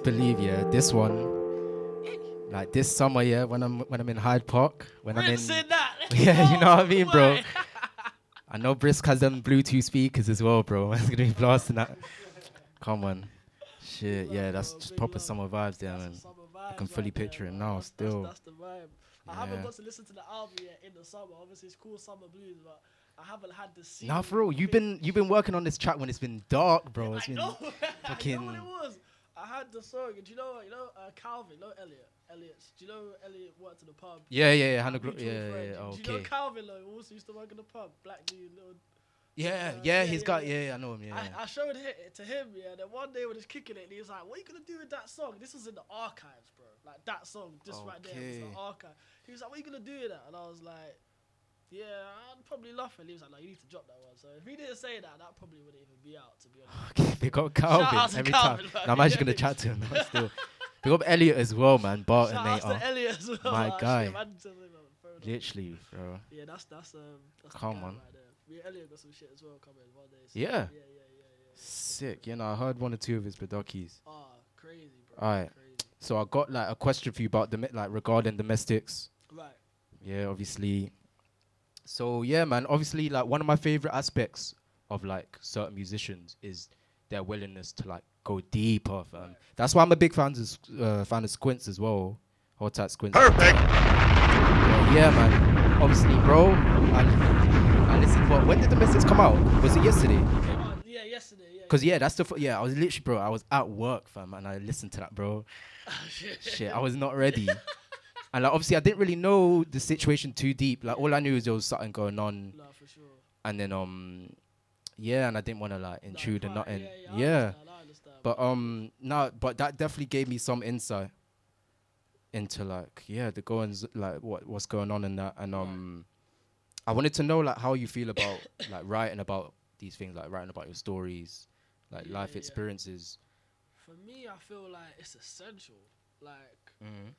S7: Best believe, yeah, this one, like this summer, yeah, when I'm when I'm in Hyde Park, when I'm in, (laughs) yeah, you know what I mean, bro. (laughs) I know Brisk has them Bluetooth speakers as well, bro. (laughs) It's gonna be blasting that. Come on, shit, yeah, that's just proper summer vibes there, man. I can fully picture it now, still.
S17: That's the vibe. I haven't got to listen to the album yet in the summer. Obviously, it's cool summer blues, but I haven't had the scene.
S7: Nah, for real, you've been you've been working on this track when it's been dark, bro. It's been
S17: know. I know
S7: fucking.
S17: what it was. I had the song, and do you know what? You know uh, Calvin, no Elliot. Elliot's. Do you know Elliot worked in the pub?
S7: Yeah, yeah, yeah, Hannah
S17: Mutual
S7: Glo- yeah,
S17: friend.
S7: yeah,
S17: Do you know. Calvin though? Also used to work in the pub. Black dude, little.
S7: Yeah,
S17: Uh,
S7: yeah, he's got yeah, yeah, I know him. Yeah,
S17: I, I showed it to him, yeah. Then one day when he's kicking it, and he was like, "What are you gonna do with that song?" This was in the archives, bro. Like that song, just right there, was the archive. He was like, "What are you gonna do with that?" And I was like, "Yeah, I'd probably love it." He was like, "No, you need to drop that one." So if he didn't say that, that probably wouldn't even be out, to be honest. (laughs)
S7: Big up
S17: Shout out
S7: Calvin
S17: to
S7: every
S17: Calvin,
S7: time.
S17: man.
S7: I'm actually gonna chat to him now still. Big up Elliot as well, man. Bart
S17: Shout
S7: and
S17: out to Elliot as well.
S7: My guy.
S17: Man, tell him on the phone.
S7: Literally, bro.
S17: Yeah, that's that's um. That's the
S7: Come
S17: guy
S7: on.
S17: Right there. Me and Elliot got some shit as well coming one day. so
S7: Yeah.
S17: yeah, yeah, yeah.
S7: Sick. You know, I heard one or two of his Badokis.
S17: Ah, crazy, bro.
S7: Alright. So I got like a question for you about the like regarding domestics.
S17: Right.
S7: Yeah, obviously. So yeah, man. Obviously, like one of my favorite aspects of like certain musicians is their willingness to like go deeper. Fam. That's why I'm a big fan of uh, fan of Squints as well. Hot Tat Squints. Perfect. yeah, man. Obviously, bro. I, I listened. What? When did the message come out? Was it yesterday?
S17: Yeah, yesterday. Yeah.
S7: Cause yeah, that's the f- yeah. I was literally, bro. I was at work, fam, and I listened to that, bro. (laughs) Shit, I was not ready. (laughs) and like, obviously, I didn't really know the situation too deep. Like, all I knew is there was something going on.
S17: No, for sure.
S7: And then, um, yeah, and I didn't want to like intrude and nothing.
S17: yeah,
S7: Yeah,
S17: yeah, I understand, I understand.
S7: But um, no, but that definitely gave me some insight into like, yeah, the goings, like what what's going on in that, and um, I wanted to know like how you feel about (coughs) like writing about these things, like writing about your stories, like
S17: Yeah,
S7: life
S17: yeah.
S7: experiences.
S17: For me, I feel like it's essential. Like,
S7: Mhm.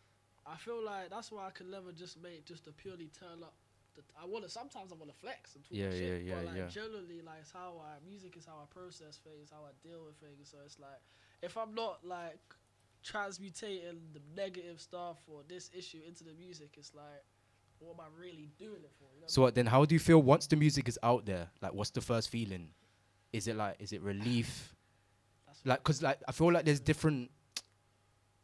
S17: I feel like that's why I can never just make just a purely turn up. The I want to. Sometimes I want to flex and talk
S7: Yeah,
S17: shit,
S7: yeah,
S17: but like
S7: yeah.
S17: generally, like it's how I music is how I process things, how I deal with things. So it's like if I'm not like transmutating the negative stuff or this issue into the music, it's like what am I really doing it for? You know
S7: So what, then, how do you feel once the music is out there? Like, what's the first feeling? Is it like, is it relief? Like, cause like I feel like there's different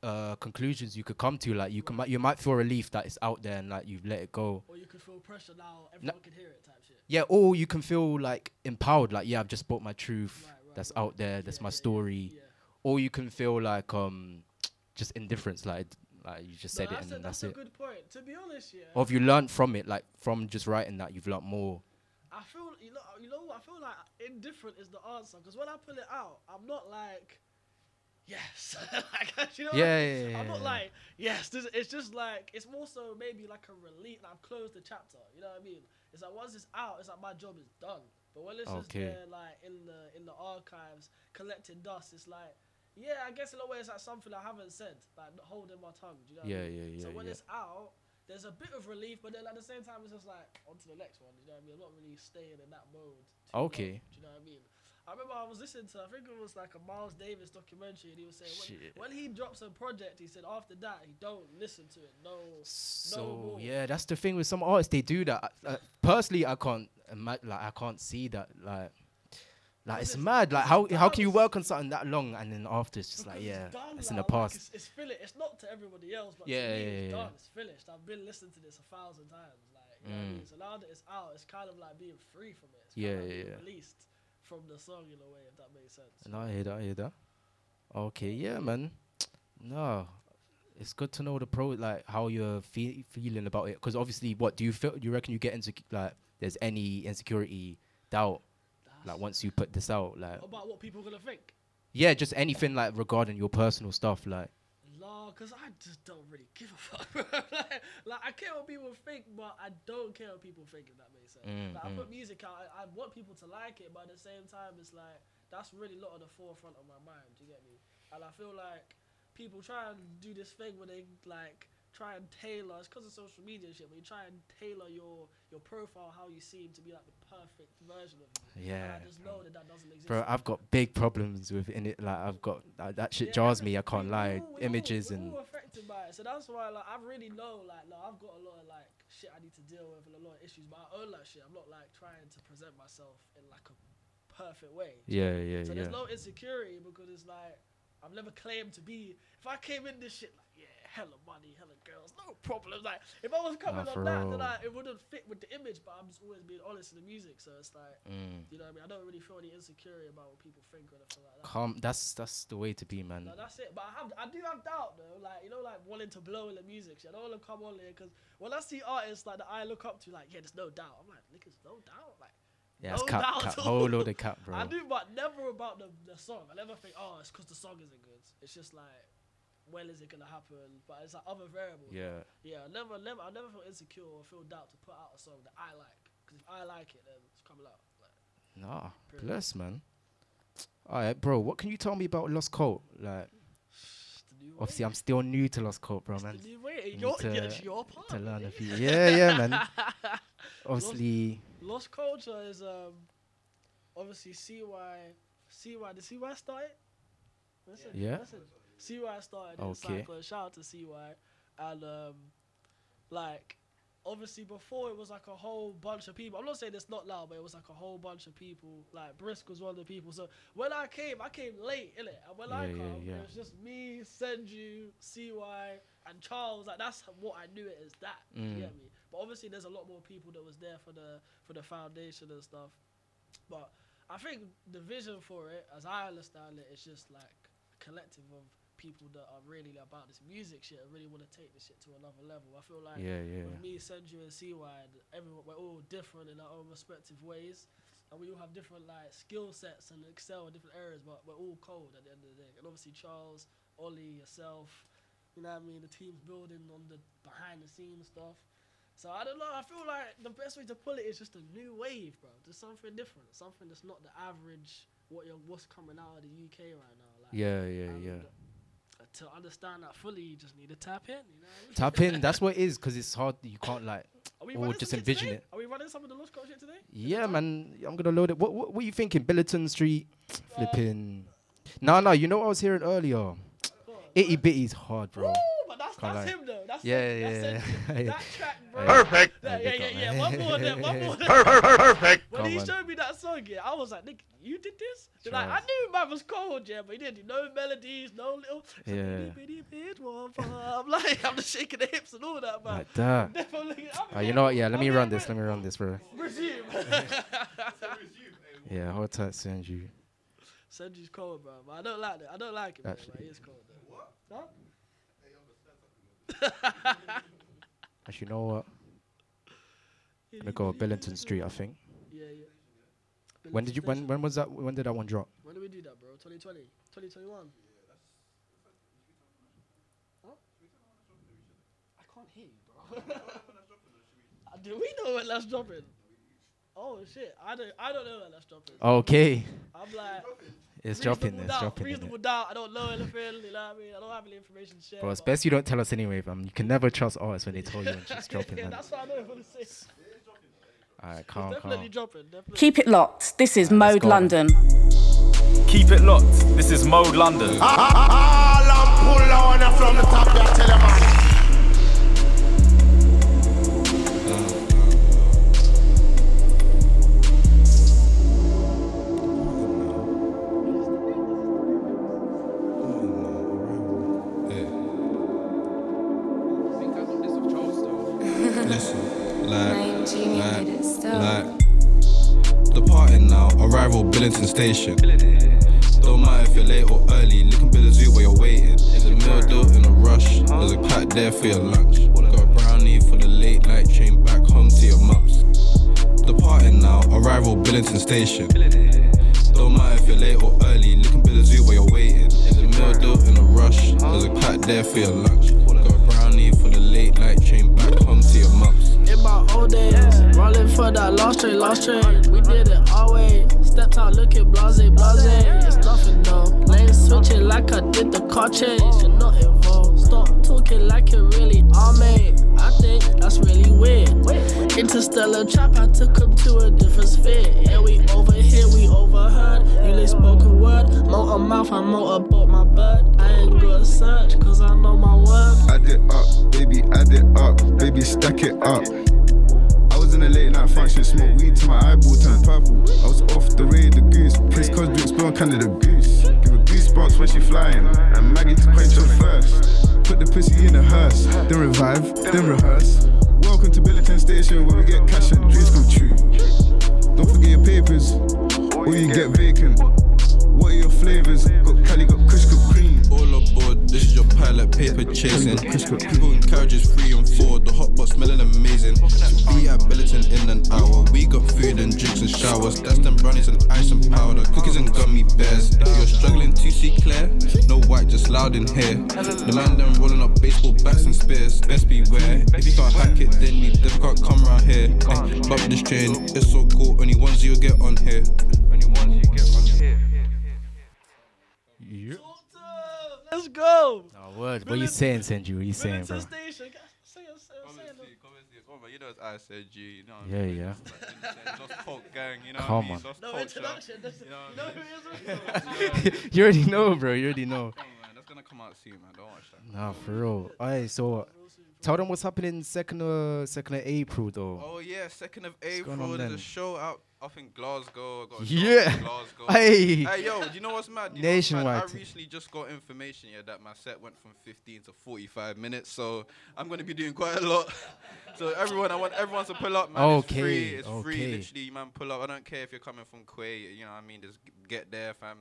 S7: uh conclusions you could come to. Like, you can you might feel relief that it's out there and like you've let it go.
S17: Or you could feel pressure now. Everyone can hear it, type shit.
S7: Yeah, or you can feel like empowered. Like, yeah, I've just bought my truth. that's out there. That's my story. Or you can feel like um just indifference. Like, like you just
S17: No,
S7: said it and
S17: a,
S7: that's,
S17: that's a
S7: it.
S17: good point. To be honest, yeah.
S7: Or if you learned from it, like from just writing that, you've learned more.
S17: I feel you know you know what I feel like indifferent is the answer because when I pull it out, I'm not like yes, (laughs) like (laughs) you know. what I
S7: Yeah, yeah,
S17: I'm not
S7: yeah.
S17: like yes. This, it's just like it's more so maybe like a relief. Like I've closed the chapter. You know what I mean? It's like once it's out, it's like my job is done. But when it's just there, like in the in the archives collecting dust, it's like. Yeah, I guess in a way it's like something I haven't said, like holding my tongue. Do you know what I
S7: Yeah,
S17: mean?
S7: yeah,
S17: So when
S7: yeah.
S17: it's out, there's a bit of relief, but then at the same time, it's just like on to the next one. You know what I mean? I'm not really staying in that mode. too long,
S7: Okay.
S17: do you know what I mean? I remember I was listening to, I think it was like a Miles Davis documentary, and he was saying when, when he drops a project, he said after that he don't listen to it. No, no
S7: So
S17: more.
S7: yeah, that's the thing with some artists. They do that. Uh, personally, I can't like I can't see that. Like, like it's mad. Like how how can you work on something that long and then after it's just like yeah,
S17: done
S7: it's in the
S17: like,
S7: past.
S17: it's, it's finished. It's not to everybody else, but
S7: Yeah,
S17: to me,
S7: yeah,
S17: it's
S7: yeah,
S17: done. It's finished. I've been listening to this a thousand times. Like, you know what I
S7: Mm.
S17: mean? So now that it's out, it's kind of like being free from it. It's
S7: Yeah, yeah, yeah.
S17: released from the song in a way, if that makes sense.
S7: And I hear that. I hear that. Okay, yeah, man. No, it's good to know the pro like how you're fe- feeling about it. Because obviously, what do you feel? Do you reckon you get into like there's any insecurity, doubt, like once you put this out, like
S17: About what people gonna think.
S7: yeah, just anything like regarding your personal stuff, like
S17: No, cause I just don't really give a (laughs) fuck. like, like, I care what people think, but I don't care what people think. If that makes sense.
S7: Mm,
S17: like, I
S7: mm.
S17: put music out. I, I want people to like it, but at the same time, it's like that's really not at the forefront of my mind. Do you get me? And I feel like people try and do this thing where they like try and tailor. It's because of social media shit. But you try and tailor your your profile how you seem to be like the perfect version of you. And
S7: Yeah,
S17: I just know that that doesn't exist.
S7: Bro, I've got big problems with in it. Like I've got uh, that shit jars me. I can't lie. Images and
S17: all affected by it. So that's why like I really know like, like I've got a lot of like shit I need to deal with and a lot of issues, but I own that shit. I'm not like trying to present myself in like a perfect way.
S7: Yeah,
S17: I mean?
S7: yeah,
S17: So there's no insecurity because it's like I've never claimed to be. If I came in this shit like yeah, hella money, hella girls, no problem. Like if I was coming
S7: Nah,
S17: on that,
S7: real.
S17: then I, it wouldn't fit with the image. But I'm just always being honest in the music, so it's like
S7: Mm.
S17: you know what I mean. I don't really feel any insecurity about what people think or anything like that.
S7: calm. That's that's the way to be, man.
S17: No, that's it. But I have, I do have doubt though. Like you know, like wanting to blow in the music. Shit. I don't want to come on here because when I see artists like that I look up to, like yeah, there's no doubt. I'm like, niggas, no doubt. Like
S7: Yeah, it's
S17: no
S7: cap,
S17: doubt
S7: cap, whole load of cap, (laughs) bro.
S17: I do, but never about the, the song. I never think, oh, it's because the song isn't good. It's just like, when is it gonna happen? But it's like other variables.
S7: Yeah.
S17: Yeah. I never, never, I never feel insecure or feel doubt to put out a song that I like. Because if I like it, then it's coming out. Like,
S7: Nah,
S17: Period.
S7: bless, man. All right, bro. What can you tell me about Lost Cult? Like, obviously, I'm still new to Lost Cult, bro, man.
S17: the new way.
S7: Need
S17: You're-
S7: to,
S17: yeah, it's your part,
S7: to learn a few. Yeah, yeah, man. (laughs) Obviously,
S17: Lost Culture is um obviously CY CY the CY started? Listen,
S7: Yeah.
S17: listen. CY started in
S7: Okay.
S17: Cyclone. Shout out to CY. And um like obviously before it was like a whole bunch of people. I'm not saying it's not loud, but it was like a whole bunch of people. Like Brisk was one of the people. So when I came, I came late, innit? And when I
S7: Yeah, yeah,
S17: come,
S7: yeah.
S17: it was just me, Senju, CY, and Charles. Like that's what I knew it as that. You
S7: Mm.
S17: get me? But obviously there's a lot more people that was there for the for the foundation and stuff. But I think the vision for it, as I understand it, is just like a collective of people that are really about this music shit and really want to take this shit to another level. I feel like
S7: Yeah, yeah.
S17: with me, Senju, and th- everyone we're all different in our own respective ways, and we all have different like skill sets and excel in different areas. But we're all cold at the end of the day. And obviously Charles, Ollie, yourself, you know what I mean. The team's building on the behind the scenes stuff. So I don't know. I feel like the best way to pull it is just a new wave, bro. Just something different, something that's not the average. What you're, what's coming out of the UK right now? Like,
S7: Yeah, yeah, yeah.
S17: To understand that fully, you just need to tap in. You know. what I mean?
S7: tap in. That's what it is, because it's hard. You can't like, or just envision
S17: today?
S7: it.
S17: Are we running some of the Lost shit today?
S7: Yeah, man. I'm gonna load it. What What, what are you thinking? Billiton Street, flipping. No, no. You know what I was hearing earlier. Itty bitty's hard, bro.
S17: but that's,
S7: Can't
S17: that's
S7: lie.
S17: him though. That's
S7: yeah,
S17: him.
S7: yeah,
S17: That's
S7: yeah.
S17: him. That track, bro.
S7: Perfect.
S17: Yeah, yeah, yeah, yeah. One more there, one more there.
S7: Perfect.
S17: When
S7: Come
S17: he
S7: on.
S17: showed me that song, yeah, I was like, Nick, you did this? They're like, I knew man was cold, yeah, but he didn't do no melodies, no little.
S7: Yeah.
S17: Bitty, bitty, one for- I'm (laughs) like, I'm just shaking the hips and all that, man.
S7: Like that. (laughs)
S17: Definitely.
S7: Uh, you know what? Yeah, let me run this. Let me run this, bro. (laughs)
S17: Resume.
S7: Yeah, hold tight, Senju.
S17: Senju's cold, bro. But I don't like it. I don't like it, bro.
S7: Actually.
S17: But he is cold, though. What? (laughs)
S7: Actually, you know what? I'm gonna go Billington Street, I think.
S17: Yeah, yeah.
S7: When did you? When when was that? When did that one drop?
S17: When did we do that, bro? 2020? 2021? Huh? I can't hear you, bro. (laughs) Uh, do we know when that's dropping? Oh shit, I don't, I don't know when that's dropping.
S7: Okay.
S17: I'm like,
S7: It's dropping. It's
S17: doubt,
S7: dropping. innit?
S17: Reasonable doubt. I don't know anything. You know what I mean? I don't have any information to share.
S7: Bro, it's best you don't tell us anyway, fam. You can never trust artists when they tell you when (laughs) shit's dropping,
S17: yeah,
S7: man.
S17: that's what I know for the sake.
S7: Alright,
S17: It's
S7: calm,
S17: definitely
S7: calm.
S17: dropping. Definitely.
S3: Keep it locked. This is Mode London.
S1: Keep it locked. This is Mode London.
S4: All I'm pull
S19: Station. Don't matter if you're late or early, looking by the zoo while you're waiting. There's a meal deal in a rush, there's a pack there for your lunch. Got a brownie for the late night train back home to your mum's. Departing now, arrival Billington Station. Don't matter if you're late or early, looking by the zoo while you're waiting. There's a meal deal in a rush, there's a pack there for your lunch. Got a brownie for the late night train back
S17: In old days, rolling for that last train, last train. We did it our way. Stepped out looking blase, blase. It's nothing though. Lane switching like I did the car chase. You're not involved. Stop talking like it really are, mate. I think that's really weird. Interstellar trap, I took him to a different sphere. Yeah, we over here, we overheard. You lay spoken word. Motor mouth, I motorboat my bird. I ain't gonna search, cause I know my word.
S20: Add it up, baby, add it up, baby, stack it up. In a late night function, smoke weed till my eyeball turned purple. I was off the raid, the goose, piss cause drinks blown Canada goose. Give her goosebumps when she flying, and Maggie to quench her thirst. Put the pussy in a hearse, then revive, then rehearse. Welcome to Billiton Station where we get cash and dreams come true. Don't forget your papers, or you get vacant. What are your flavors? Got Cali, got Kush,
S3: this is your pilot, paper chasing. People in carriages three and four, the hot pot smelling amazing. Be at Billiton in an hour. We got food and drinks and showers. That's them brownies and ice and powder, cookies and gummy bears. If you're struggling to see clear, no white, just loud in here. The them rolling up baseball bats and spears. Best beware. If you can't hack it, then you can't come around here. Ay, bump this train, it's so cool. Only ones you'll get on here. Only ones you get on here.
S17: Let's go.
S7: Oh, word. What you saying, Senju? What you saying, bro?
S17: Station. Say say say it.
S3: Come on, you know it's ISNG, you know.
S7: Yeah, yeah.
S3: Lost Folk gang, you know.
S7: Come
S3: I mean?
S7: on.
S17: No
S3: culture,
S17: introduction.
S3: You know I mean?
S17: who is it?
S7: you already know, bro. You already know.
S3: Come on, man, that's gonna come out soon, man. Don't watch that.
S7: Nah, for real. Alright, so tell them what's happening second of second of April though.
S3: Oh yeah, second of April. There's
S7: then?
S3: a show out up in Glasgow. I got a
S7: Yeah.
S3: in Glasgow. (laughs)
S7: Hey.
S3: Hey yo, do you know what's mad? You know what's mad?
S7: Nationwide.
S3: I recently just got information yeah that my set went from 15 to 45 minutes, so I'm gonna be doing quite a lot. (laughs) so everyone, I want everyone to pull up, man. It's free.
S7: Okay,
S3: It's free. Literally, man, pull up. I don't care if you're coming from Kuwait. You know what I mean? Just get there, fam.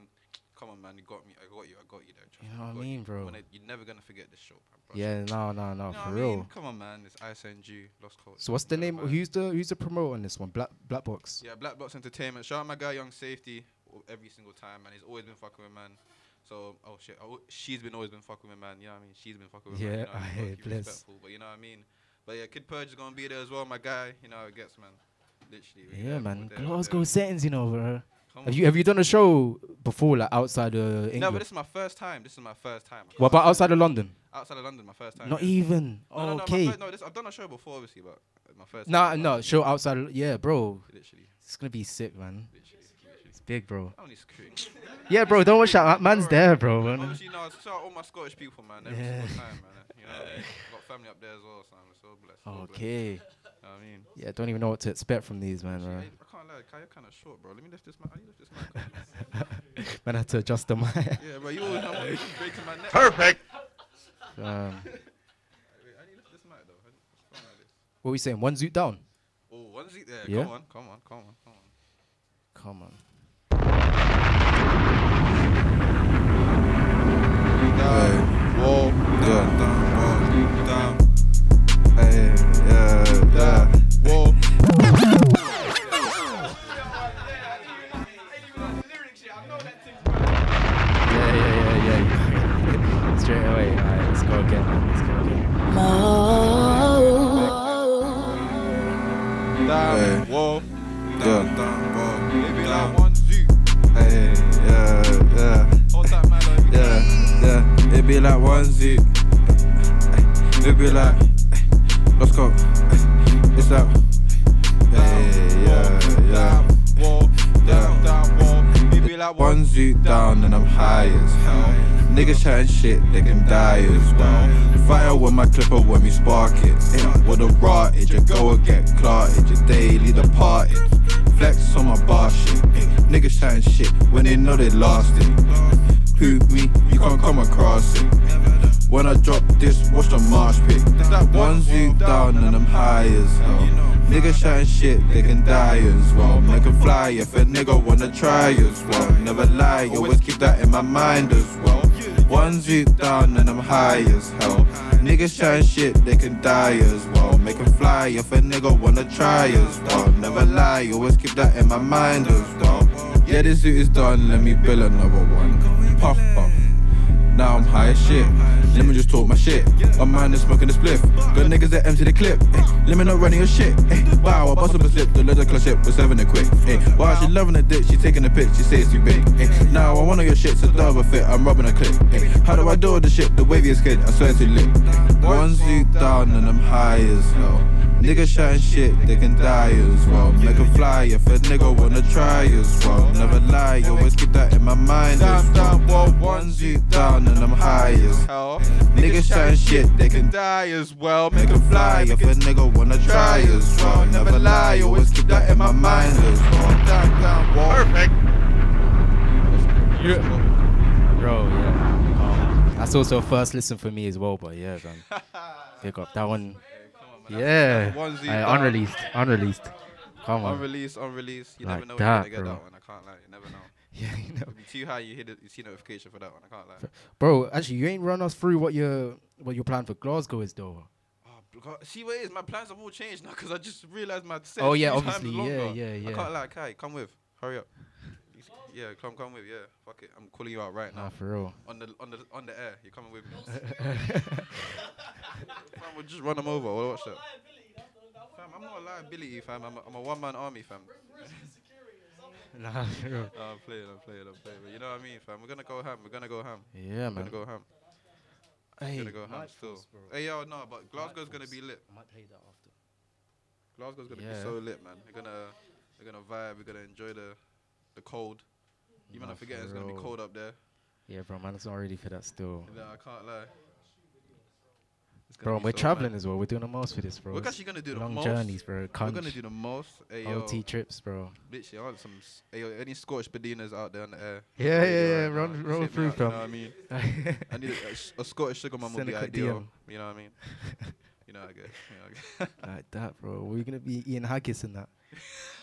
S3: Come on, man. You got me. I got you. I got you there. Trust
S7: You know what I mean, bro?
S3: Wanna- You're never gonna forget this show, bro.
S7: Yeah, no, no, no, for real.
S3: Come on, man. It's ISNG, Lost Culture.
S7: So what's the name? Who's the who's the promoter on this one? Black Black Box.
S3: Yeah, Black Box Entertainment. Shout out my guy Young Safety o- every single time, man. He's always been fucking with man. So, oh shit, oh, she's been always been fucking with man. You know what I mean? She's been fucking with man.
S7: Yeah, (laughs)
S3: You know what I mean? Gotta
S7: hear,
S3: keep
S7: bless.
S3: respectful, but you know what I mean? But yeah, Kid Purge is gonna be there as well, my guy. You know how it gets, man. Literally. we
S7: Yeah, man.
S3: we're there, we're
S7: Glasgow
S3: there.
S7: settings, you know, bro. Have you have you done a show before, like outside of England?
S3: No, but this is my first time. This is my first time.
S7: what about outside of London?
S3: Outside of London, my first time.
S7: Not
S3: yeah.
S7: even.
S3: No, no, no,
S7: okay.
S3: fir- no, this, I've done a show before, obviously, but uh, my first.
S7: Nah,
S3: time,
S7: no, show outside. Of, yeah, bro.
S3: Literally.
S7: It's gonna be sick, man. It's big, bro. (laughs) Yeah, bro. Don't watch that. Man's there, bro. Man.
S3: Obviously, no, shout out all my Scottish people, man. Every
S7: Yeah.
S3: single time, man. You know, (laughs) got family up there as well, so I'm so blessed. so blessed.
S7: Okay.
S3: You know what I mean?
S7: Yeah, don't even know what to expect from these, man.
S3: Actually,
S7: bro.
S3: I, I can't lie, Kai, you're kind of short, bro. Let me lift this mic. How you lift this mic?
S7: Man, I had to adjust the mic.
S3: yeah, bro, you always I'm always breaking my neck.
S21: Perfect.
S7: Um, (laughs)
S3: Wait, how do you lift this mic, though? How do you- what's wrong with this?
S7: what we saying? One zoot down.
S3: Oh, one seat there.
S7: Yeah.
S3: Come on, come on, come on, come on.
S7: Come on.
S3: Hey, whoa,
S20: Yeah, down, down. Hey, yeah, yeah.
S3: whoa.
S7: Go again. Let's go again.
S3: Down,
S20: Hey.
S3: whoa.
S20: Down, down, whoa.
S3: Maybe
S20: down.
S3: like one zoo.
S20: Hey, yeah, yeah.
S3: Hold that man, like,
S20: Yeah, yeah, it be like one Z. It be like, let's go. It's like, hey, yeah, yeah.
S3: whoa, down,
S20: Yeah.
S3: down, whoa. Maybe like one
S20: One Z down and I'm high as hell. Niggas chatting shit, they can die as well. Fire with my clipper when we spark it. With a rottage, you go and get clarted. Your daily departed. Flex on my bar shit. Niggas chatting shit when they know they lost it. Who me? You can't come across it. When I drop this, watch the marsh pick. That one zoom down and I'm high as hell. Niggas chatting shit, they can die as well. Make Make 'em fly if a nigga wanna try as well. Never lie, always keep that in my mind as well. One deep down and I'm high as hell. Niggas chatting shit, they can die as well. Make Make 'em fly if a nigga wanna try as well. Never lie, always keep that in my mind as well. Yeah, this suit is done, let me build another one. Puff puff.
S3: Now I'm high as shit. Let me just talk my shit. My mind is smoking the spliff. Got niggas that empty the clip. Eh, let me not running your shit. Eh, wow, I bust up a slip. The leather clutch it. We're serving it quick. Eh, wow, she loving the dick. She taking the pic. She say it's too big. Eh, now I want all your shit. So double fit. I'm rubbing a clip. Eh, how do I do all the shit? The waviest kid. I swear to lit. One zoot down and I'm high as hell. Nigga shouting shit, they can die as well. Make a fly if a nigga wanna try as well. Never lie, always keep that in my mind as well. one's you down and I'm high as hell. Nigga shouting shit, they can die as well. Make a fly if a nigga wanna try as well. Never lie, always keep that in my mind as well. Down, down, wall. Perfect.
S7: Bro, yeah. Um, that's also a first listen for me as well, but yeah, man. Pick up that one. Yeah. Aye, unreleased. Unreleased. Come on.
S3: Unreleased, unreleased. You
S7: Like
S3: never know
S7: that,
S3: when you're gonna
S7: bro.
S3: get that one. I can't lie. You never know. (laughs)
S7: Yeah, you know.
S3: If you're too high, you hit it. You see notification for that one. I can't lie.
S7: Bro, actually, you ain't run us through what your what your plan for Glasgow is, though.
S3: Oh, God, See what it is? My plans have all changed now because I just realized my
S7: Oh, yeah, (laughs) obviously, yeah,
S3: longer.
S7: yeah,
S3: I
S7: yeah.
S3: can't lie, Kai, come with. Hurry up. Yeah, come, come with. Yeah, fuck it. I'm calling you out right now.
S7: Nah, for real.
S3: On the, on the, on the air. You're coming with me. (laughs) fam, we'll just run them over. We'll watch that. Fam, I'm not a liability, fam. I'm a, I'm a one man army, fam. (laughs)
S7: Nah, for real.
S3: No, I'm playing, I'm playing, I'm playing. But you know what I mean, fam? We're gonna go ham. We're gonna go ham.
S7: Yeah, man.
S3: We're
S7: man.
S3: gonna go ham.
S7: Hey,
S3: We're gonna go ham
S7: Night
S3: still.
S7: Force, bro.
S3: Hey, yo, no, but Glasgow's gonna be lit.
S7: I might play that after.
S3: Glasgow's gonna
S7: Yeah.
S3: be so lit, man. We're gonna, we're gonna vibe. We're gonna enjoy the, the cold. You
S7: Nah,
S3: are forgetting it's gonna be cold up there.
S7: Yeah, bro, man, it's not ready for that still.
S3: No, I can't lie. It's gonna
S7: Bro,
S3: be
S7: we're
S3: so
S7: traveling
S3: mad.
S7: as well. We're doing the most for this, bro.
S3: We're
S7: It's
S3: actually gonna do the
S7: long
S3: most.
S7: journeys, bro.
S3: We're gonna do the most. Hey, yo,
S7: OT trips, bro.
S3: Literally, I want some. s- Hey, yo, any Scottish Bedinas out there on the air?
S7: Yeah, yeah, yeah,
S3: right now,
S7: run-
S3: just
S7: roll
S3: hit me
S7: through,
S3: out, You know what I mean? (laughs) I need a, a a Scottish sugar mum would
S7: Send
S3: be
S7: quick
S3: ideal. You know what I mean? you know, I guess. You know, I guess. (laughs)
S7: like that, bro. We're gonna be eating haggis and that.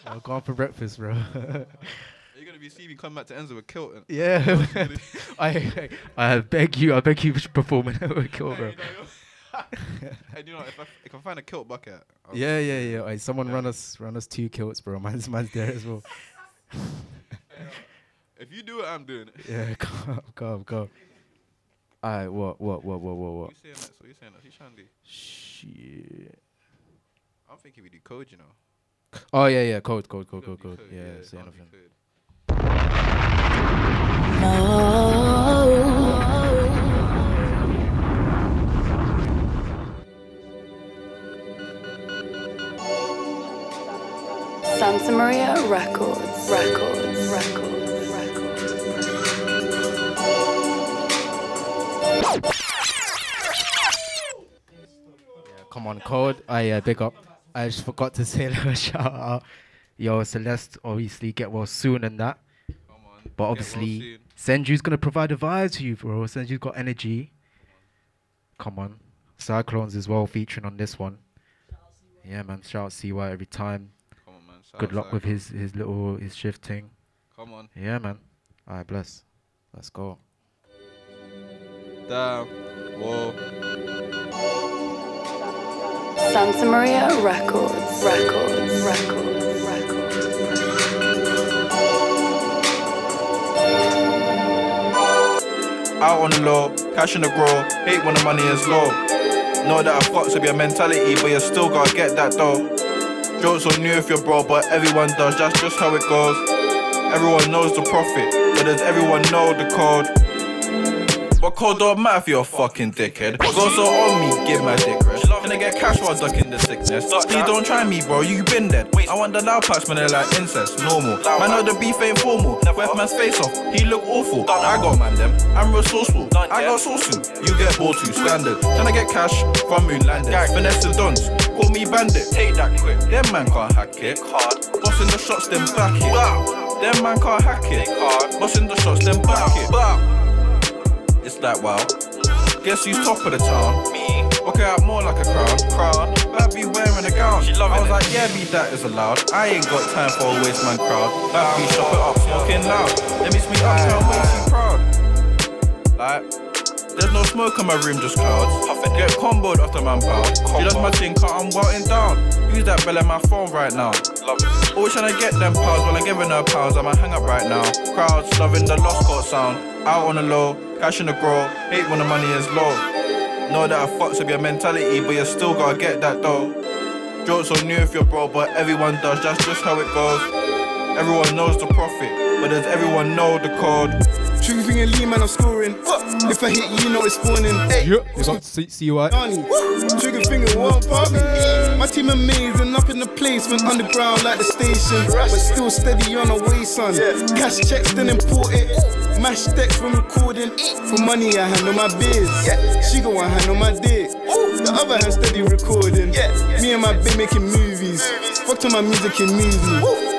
S7: I'll go on for breakfast, bro. (laughs)
S3: Be seeing me come back to Enzo with Kilton.
S7: yeah, (laughs) I, I beg you, I beg you, perform a kill, bro.
S3: and you know, (laughs) if I if I find a kilt bucket, I'll-
S7: Yeah, yeah, yeah. Aye, someone run us, run us two kilts, bro. (laughs) Man's, man's there as well.
S3: If you do it, I'm doing it.
S7: Yeah, go, go, go. Alright, what, what, what, what, what, what?
S3: You saying that? So you saying that? He's trying to do.
S7: Shit.
S3: I'm thinking we do code, you know.
S7: Oh yeah, yeah. Code, code, code, code, code.
S3: code,
S7: Yeah,
S3: yeah,
S7: say
S3: can't be
S7: nothing.
S22: Santa Maria Records. Records. Records.
S7: Yeah, Santa Maria Records. Records. Records. come on, code. I uh, big up. I just forgot to say (laughs) a shout out. Yo, Celeste, obviously get well soon and that. But obviously, Senju's gonna provide a vibe to you, bro. Senju's got energy. Come on, Cyclones as well featuring on this one. Yeah, man. Shout out CY every time.
S3: Come on, man. Shout
S7: Good
S3: out
S7: luck with his his little his shifting.
S3: Come on.
S7: Yeah, man. Alright, bless. Let's go.
S3: Damn. Whoa.
S22: Santa Maria Records. Records. Records. Records.
S3: Out on the low, cash in the grow, hate when the money is low. Know that I fucks with your mentality, but you still gotta get that though. Jokes on you if you're bro, but everyone does, that's just how it goes. Everyone knows the profit, but does everyone know the code? But code don't matter if you're a fucking dickhead? Go so on me, give my dick rest. Can I get cash while ducking the sickness? Please don't try me, bro, you been dead. I want the loud packs, man, they're like incest, normal. Man, know the beef ain't formal. West man's face off, he look awful. I got man them, I'm resourceful. I got sauce You get ball too standard. Can I get cash from moon landing? Finesse the dons, call me bandit. Take that quick. Them man can't hack it. Bossing the shots, then back it. Them man can't hack it. Bossing the shots, then back it. It's like wow. Guess who's top of the town? Me. Walk out more like a crown. Crown. Bad be wearing a gown. She I was like, yeah, be that is allowed. I ain't got time for a waste man crowd. Bad be shop it up, smoking loud. Let me speak up, town way too proud. Like, there's no smoke in my room, just clouds. Get comboed after man bow. She does my thing, cut, I'm welting down. Use that bell in my phone right now. Always trying to get them pounds, while I'm giving her pounds. I'ma hang up right now. Crowds loving the lost court sound. Out on the low, cash in the grow. Hate when the money is low. Know that I fucks with your mentality, but you still gotta get that though. Jokes on new if you're broke, but everyone does. That's just how it goes. Everyone knows the profit, but does everyone know the code?
S20: Trigger finger lean, man, I'm scoring. If I hit you, know it's spawning. Hey,
S7: Yeah, you got see, see what?
S20: Donnie, trigger finger won't pop. My team amazing, up in the place, went underground like the station. But still steady on the way, son. Cash checks, then import it. Mash decks when recording. For money, I handle my biz. She go one hand on my dick. The other hand steady recording. Me and my bitch making movies. Fuck to my music and music.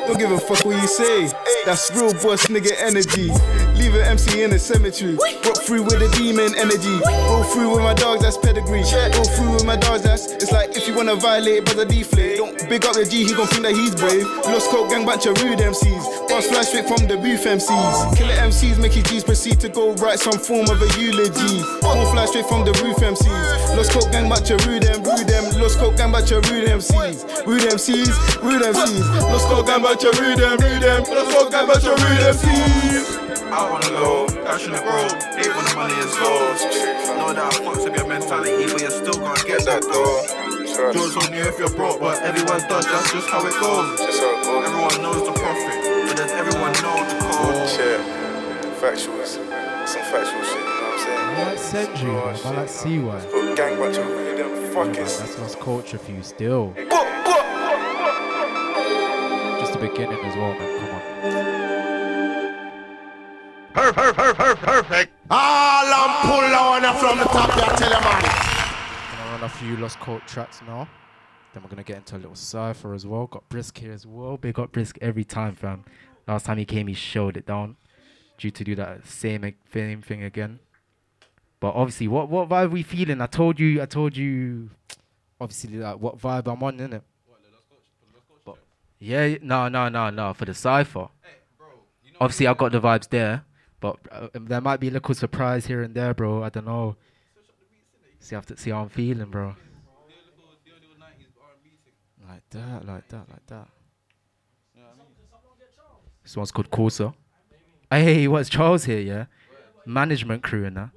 S20: Don't give a fuck what you say. That's real boss nigga energy. Leave an MC in the cemetery. Rock through with the demon energy. Roll through with my dogs, that's pedigree. Roll through with my dogs, that's it's like if you wanna violate, brother deflate. Don't big up the G, he gon' think that he's brave. Lost coke gang, bunch of rude MCs. Boss fly straight from the booth MCs. Killer MCs make his G's proceed to go write some form of a eulogy. Won't fly straight from the roof MCs. Lost coke gang, bunch of rude them, rude them. Lost coke gang, bunch of rude MCs. Rude MCs, rude MCs. Lost coke gang, bunch of rude them, rude them. Lost coke gang, bunch of rude MCs.
S3: Out on the low, cash in the grow. Hate when the money is low. Know that I fucks with your mentality, but you're still gonna get that though. Jokes on you if you're broke, but everyone does. That's just how it goes. Everyone knows the profit, but does everyone know the code?
S20: Shit. Factuals. Some factual shit, you know what I'm saying?
S7: I like Sendry, man. I like CY.
S20: Gang bunch of them fuckers.
S7: That's lost culture for you still. Just the beginning as well, man. Come on.
S4: Perfect, perfect, perfect. All I'm um, pull on from the top, I tell you, man.
S7: Gonna run a few lost cult tracks now. Then we're gonna get into a little cipher as well. Got Brisk here as well. Big up Brisk every time, fam. Last time he came, he showed it down. Due to do that same ag- same thing again. But obviously, what what vibe we feeling? I told you, I told you. Obviously, like what vibe I'm on, innit? But yeah, no, no, no, no. For the cipher. Obviously, I got the vibes there, but uh, there might be a little surprise here and there, bro. I don't know. See, I have to see how I'm feeling, bro. Like that, like that, like that. This one's called Corsa. Hey, what's Charles here, yeah? Management crew and that.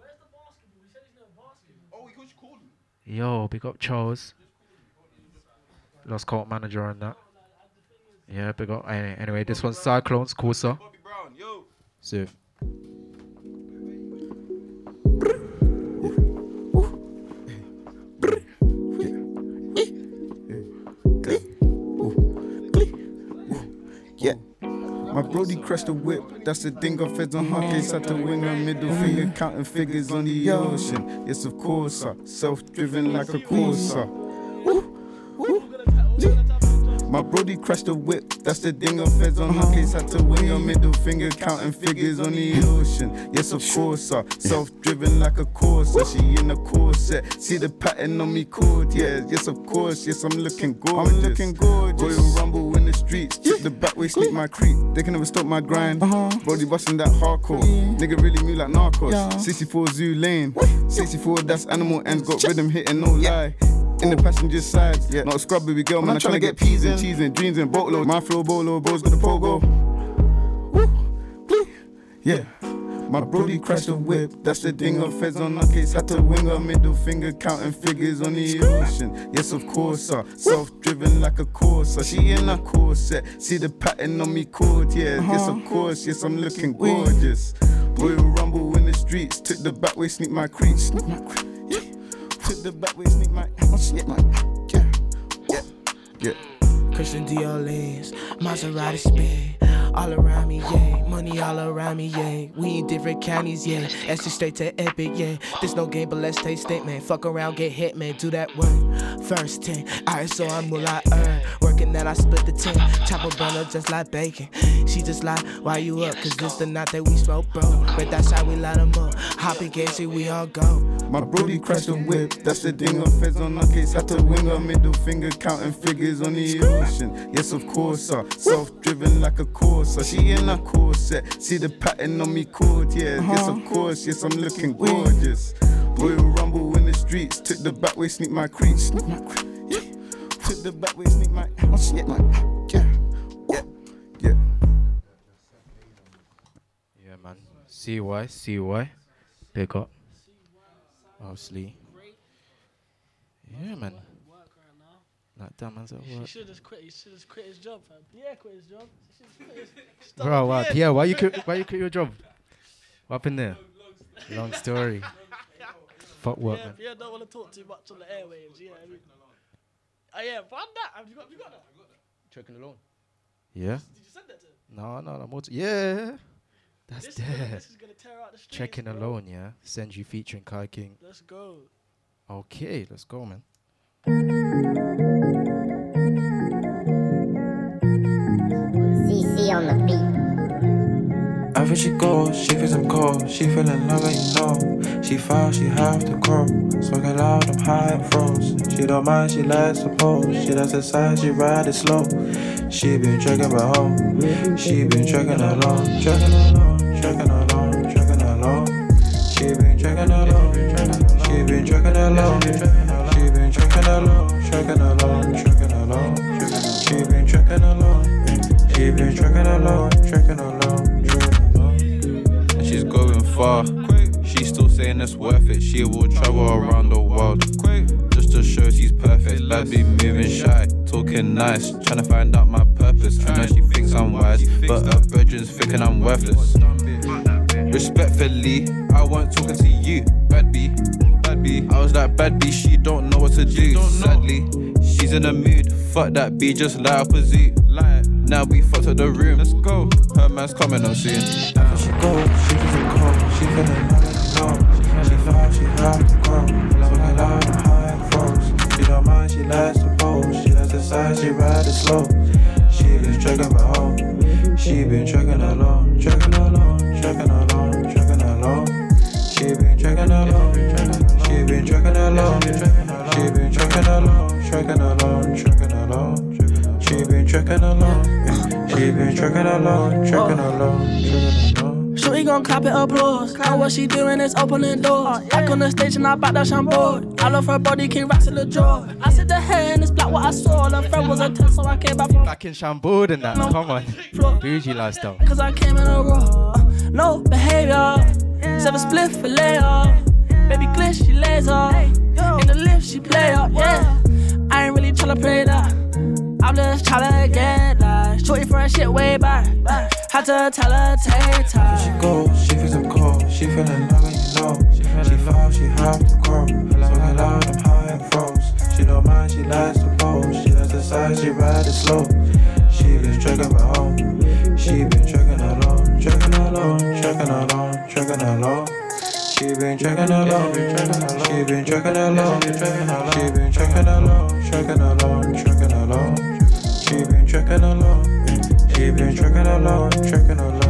S7: Yo, big up Charles. Lost cult manager and that. Yeah, big up. Anyway, this one's Cyclones, Corsa. Siv.
S20: My Brody crushed the whip, that's the thing of feds on her case. Had to wing a middle finger, counting figures on the ocean. Yes, of course. Self driven like a Corsa. My Brody crashed the whip, that's the thing of feds on her case. Had to wing a middle finger, counting figures on the ocean. Yes, of course, sir. Self driven like a Corsa. She in a corset. See the pattern on me cord, yeah. Yes, of course, yes, I'm looking gorgeous. I'm looking gorgeous. Royal Rumble in the streets, took the back way, sneak my creep. They can never stop my grind. Uh-huh. Brody busting that hardcore. Nigga really move like narcos. 64 Zoo Lane. 64, that's animal ends, got rhythm hitting, no lie. In the passenger side, yeah. Not a scrub baby girl, man. I'm trying to get peas and cheese and dreams and boatload. My flow bolo, bros got the pogo. Yeah. My Brody crashed the whip, that's the thing of feds on our case. Had to wing a middle finger, counting figures on the ocean. Yes, of course, sir. Self driven like a Corsa. She in a corset. See the pattern on me cord, yeah. Yes, of uh-huh. course, yes, I'm looking gorgeous. Royal Rumble in the streets, took the back way, sneak my creep. Sneak my creep. Took the back way, sneak my. Sneak my. Yeah. Yeah. Yeah.
S12: Christian lens, Maserati spin. All around me, yeah. Money all around me, yeah. We in different counties, yeah. Extra straight to epic, yeah. This no game, but let's take statement. Fuck around, get hit, man. Do that work. First 10. Alright, so I'm will I earn. Working that I split the 10. Chopper burner just like bacon. She just like, why you up? Cause this the night that we smoke, bro. But that's how we light them up. Hop in, get shit, we all go.
S20: My Brody crashed the whip, that's the thing of feds on our case. Had to wing a middle finger, counting figures on the ocean. Yes, of course, sir. Self driven like a Corsa. She in a corset. See the pattern on me cord, yeah. Yes, of uh-huh. course, yes, I'm looking gorgeous. Royal Rumble in the streets, took the back way, sneak my creep. Sneak my creep the back with me, man. Oh shit, man. Yeah, yeah, yeah. Yeah, man.
S7: CY, CY. Pick up. Mostly. Yeah, man. Like, damn, man's at work.
S17: He should have quit. He should have quit his job, fam. Pierre quit his job. Quit his (laughs)
S7: Bro, wow,
S17: Pierre,
S7: why you quit? Why you quit your job? What happened there? Long story. (laughs) Fuck work,
S17: yeah,
S7: man.
S17: Pierre don't want to talk too much on the airwaves. Yeah. I mean oh yeah, run that. Have you got? Have you got that?
S7: Checking alone. Yeah.
S17: Did you send that to him?
S7: No, no, no. More t- yeah. That's
S17: This is gonna- this is gonna tear out the streets,
S7: Checking
S17: bro.
S7: alone, yeah. Senju featuring Kai King.
S17: Let's go.
S7: Okay, let's go, man.
S23: CC on the beat.
S24: Ever she goes, she feels I'm cold. She fell in love, and you know. She found she have to grow. Smoking loud, I'm high and froze. She don't mind, she likes to pose. She does the side, she ride it slow. She been dragging my home. She been dragging along, dragging along, dragging along, dragging along. She been dragging along. She been dragging along. She been dragging along, dragging along, dragging along. She been dragging along. She been dragging along, dragging along,
S3: far. She's still saying it's worth it. She will travel around the world just to show she's perfect. Bad be moving shy, talking nice, trying to find out my purpose. I know she thinks I'm wise, but her brethren's thinking I'm worthless. Respectfully, I wasn't talking to you, bad B. Bad B. I was like bad B, she don't know what to do. Sadly, she's in a mood. Fuck that B, just light up a Z. Now we fucked up the room. Let's go. Her man's coming on soon.
S24: Ever she she cold. She and you. She found she have to grow. Smoking loud, I'm high and froze. She don't mind, she likes to pose. She likes she ride slow. She been dragging my home. She been dragging along, dragging along, dragging along, dragging along. She been dragging along, she been dragging along, she been dragging along, dragging along, dragging along. She been dragging along, she been dragging along, dragging along, dragging along.
S16: Shorty gon' clap it applause. And what she doing is opening doors. Oh, back on the stage and I back that shampoo. I love her body, king racks in the jaw. I said the hair and it's black what I saw. The friend was a 10, so I came back from
S7: Back in Shambood and that. Come on. Bougie lifestyle.
S16: Cause I came in a raw. No behavior. Seven split for later. Baby glitch, she laser. In the lift, she play up, yeah. I ain't really tryna play that. I'm just tryna get like shorty for a shit way back. Had to tell her take time.
S24: She goes, she feels I'm cold. She fell in love, and you know. She found she have to grow. Smoking loud, I'm high and froze. She don't mind, she likes to pose. She likes the side, she ride it slow. She been dragging my home. She been dragging along, dragging along, dragging along, dragging along. She been dragging along, she been dragging along, she been dragging along, dragging along, dragging along. Been dragging along, she been dragging along, dragging along,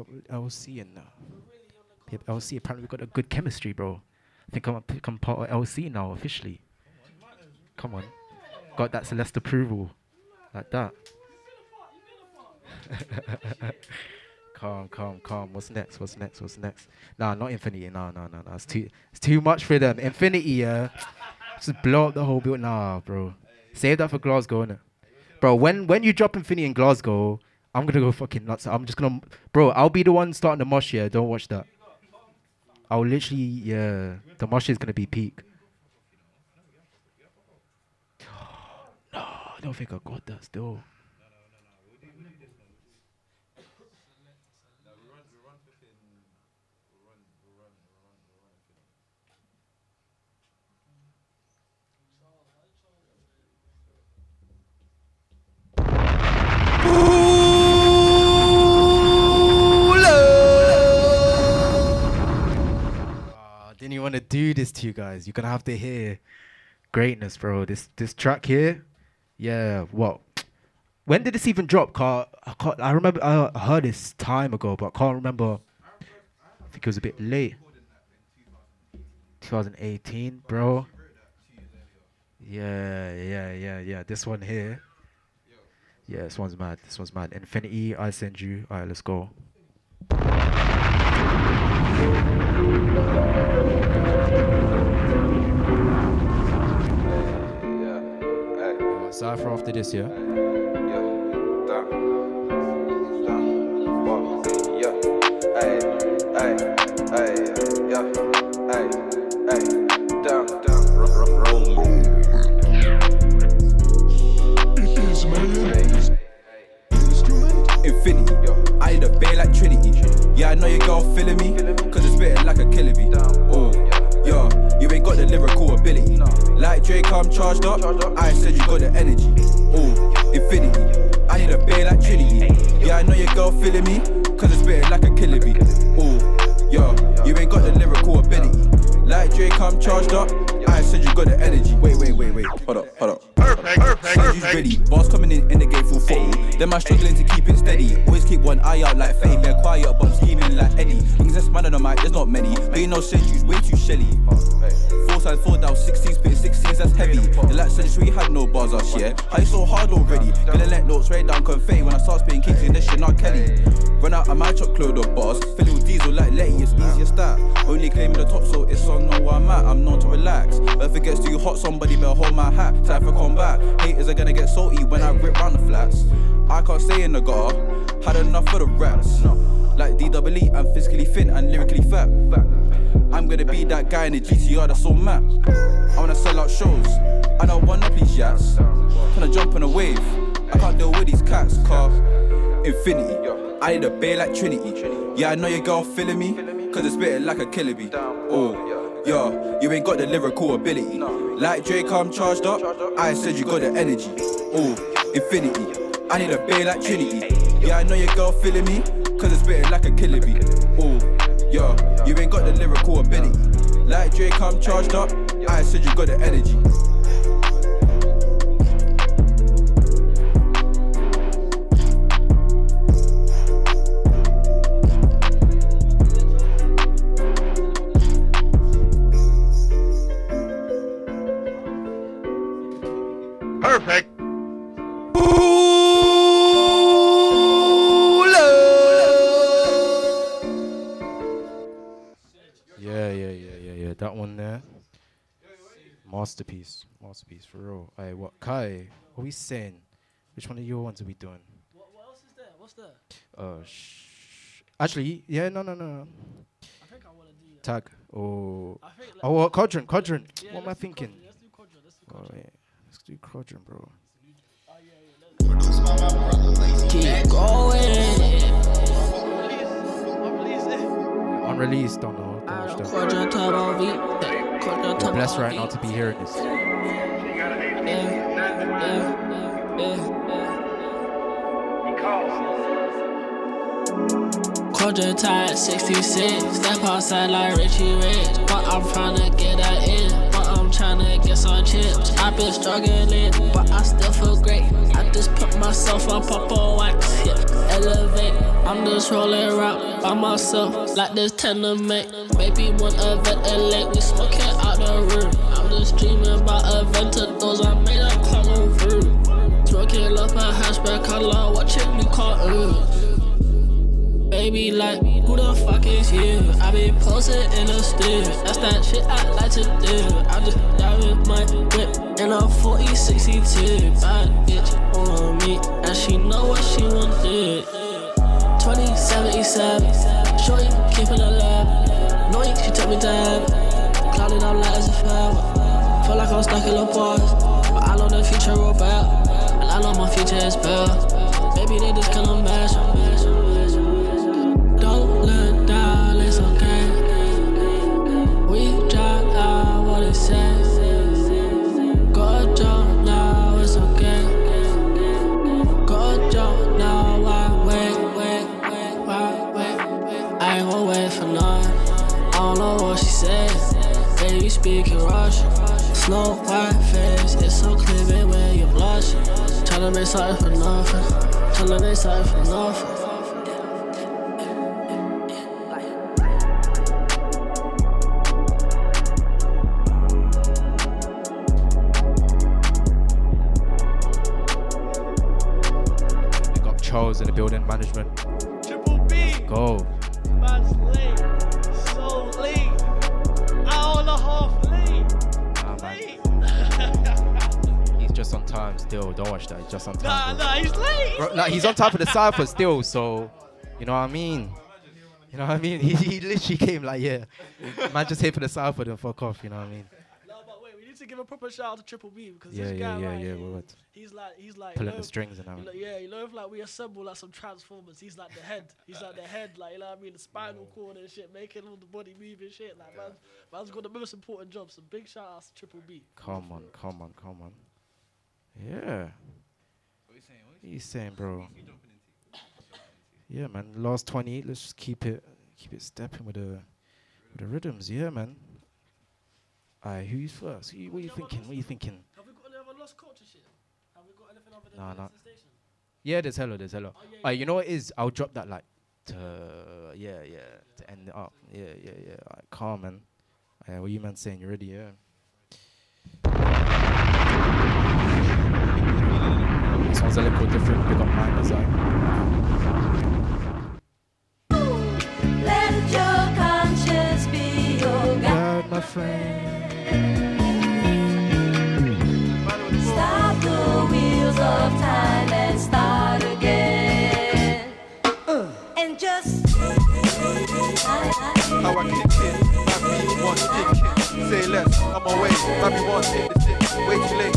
S7: up, LC and uh, up LC. Apparently, we got a good chemistry, bro. I think I'm become part of LC now officially. Come on, got that Celeste approval, like that. (laughs) calm, calm, calm. What's next? What's next? What's next? Nah, not Infinity. Nah, nah, nah, nah. It's too, it's too much for them. Infinity, yeah. Just blow up the whole building. Nah, bro. Save that for Glasgow, innit? Bro, when when you drop Infinity in Glasgow, I'm gonna go fucking nuts. I'm just gonna, bro. I'll be the one starting the mosh. Yeah, don't watch that. I'll literally, yeah. The mosh is gonna be peak. (sighs) no, I don't think I got that still. Didn't even want to do this to you guys. You're gonna have to hear greatness, bro. This this track here, yeah. What? When did this even drop? Car, I can't. I remember I heard this time ago, but I can't remember. I think it was a bit late. 2018, bro. Yeah, yeah, yeah, yeah. This one here. Yeah, this one's mad. This one's mad. Infinity, Ice Senju. Alright, let's go. Cypher after this, yeah?
S3: Infinity, I need a bay like Trinity. Yeah, I know your girl feeling me, cause it's spitting like a killer bee. Oh, yeah, you ain't got the lyrical ability. Like Drake, I'm charged up. I said you got the energy. Oh, Infinity, I need a bay like Trinity. Yeah, I know your girl feeling me, cause it's spitting like a killer bee. Oh, yeah, you ain't got the lyrical ability. Like Drake, I'm charged up. I said you got the energy. Wait, wait, wait, wait. Hold up, hold up. Perfect, perfect, perfect. ready. Boss coming in in the game full throttle. Them man struggling to keep it steady. Always keep one eye out like Fetty. They're quiet, but I'm scheming like Eddie. Things that's man on the mic, there's not many. But you know, Senju way too shelly. Four sides, four down, 16 spit, 16s, that's heavy. The like century had no bars us, yeah. How you so hard already? Gonna let notes right down confetti when I start spitting kicks in this shit, not Kelly. Run out of my chocolate or boss. Filling with diesel like Letty, it's easier start. Only claiming the top, so it's on know where I'm at. I'm known to relax. But if it gets too hot, somebody better hold my hat. Time for combat. Haters are gonna get salty when I rip round the flats. I can't stay in the gutter. Had enough of the rats. Like DWE, I'm physically fit and lyrically fat. I'm gonna be that guy in the GTR that's so mad. I wanna sell out shows. I don't wanna please yaks. Tryna jump on a wave. I can't deal with these cats, car. Infinity. I need a bay like Trinity. Yeah, I know your girl feeling me. Cause it's spitting like a killer bee. Oh, yeah, you ain't got the lyrical ability. Like Drake, I'm charged up. I said you got the energy. Oh, infinity. I need a bay like Trinity. Yeah, I know your girl feeling me. Cause it's spitting like a killer bee. Oh, yeah, you ain't got the lyrical ability. Like Drake, I'm charged up. I said you got the energy.
S7: That one there. Masterpiece. Masterpiece for real. Hey, what Kai? What are we saying? Which one of your ones are we doing?
S17: What, what else is there? What's there?
S7: Uh sh- actually, yeah, no no no.
S17: I think I want to do
S7: Tag. Oh
S17: I think, like-
S7: Oh well, quadrant, quadrant.
S17: Yeah,
S7: what am I thinking?
S17: quadrant, let's do quadrant, let's do
S7: Oh
S17: quadrant.
S7: yeah. Let's do quadrant, bro.
S16: Keep going.
S7: Unreleased, don't know. Don't watch that.
S16: Quadrant turbo V. Quadrant
S7: We're blessed right now to be hearing this.
S16: Quadrant tied 66. Step outside like Richie Rich. But I'm tryna get that in. Tryna get some chips. I've been struggling, but I still feel great. I just put myself on on wax, yeah, elevate. I'm just rolling around by myself, like this tenement. Maybe one event late, we smoking out the room. I'm just dreaming about Aventadors, I made a color room. Smoking up a hatchback color, watching me cartoons. Baby, like, who the fuck is you? I be posted in the street. That's that shit I like to do. I just driving my whip in a 40 62. Bad bitch on me, and she know what she want to do. 2077, shorty keep it alive. Knowing she took me down, clouding up like as a fell. Feel like I'm stuck in a past, but I know the future will better, and I know my future is better. Baby, they just kinda mash, Baby speaking Russian. Snow white face, it's so clear, baby, when you blush. Tryna make something for nothing. Tryna make something for nothing.
S7: Just on
S17: Nah,
S7: time. bro.
S17: nah, he's late.
S7: Bro, nah, he's on top of the cipher still, so you know what I mean. You know what I mean? He, he literally came like, yeah, man, just here for the cipher, then fuck off. You know what I mean?
S17: No, but wait, we need to give a proper shout out to Triple B because
S7: Yeah,
S17: this
S7: yeah,
S17: guy
S7: yeah,
S17: right
S7: yeah,
S17: here, he's like, he's like,
S7: Pulling the strings and all.
S17: know, yeah, you know, if like we assemble like some transformers, he's like the head, he's like the head, like you know what I mean, the spinal cord and shit, making all the body move and shit. Like man, man's got the most important job. So big shout out to Triple B.
S7: Come on, come on, come on. Yeah. What are you saying, bro? Yeah, man. Last 28. Let's just keep it, keep it stepping with the, with the rhythms. Yeah, man. Alright, who's first? Who, what are you thinking? What are you thinking?
S17: Have we got any other lost culture shit? Have we got anything other than
S7: Nah,
S17: the
S7: nah.
S17: Station?
S7: Yeah, there's hello, there's hello.
S17: Oh, yeah,
S7: Alright, you know what it is? I'll drop that like to yeah, yeah, to end it up. Yeah, yeah, yeah. Calm man. What you man saying? You ready? Yeah. This one's a little different. Big up mine as well.
S25: Let your conscience be your guide.
S7: my friend.
S25: Stop the wheels of time and start again. And just.
S3: How I kick it, my beat one dick it. Say less, I'm away, Babby won't take the stick. Way too late,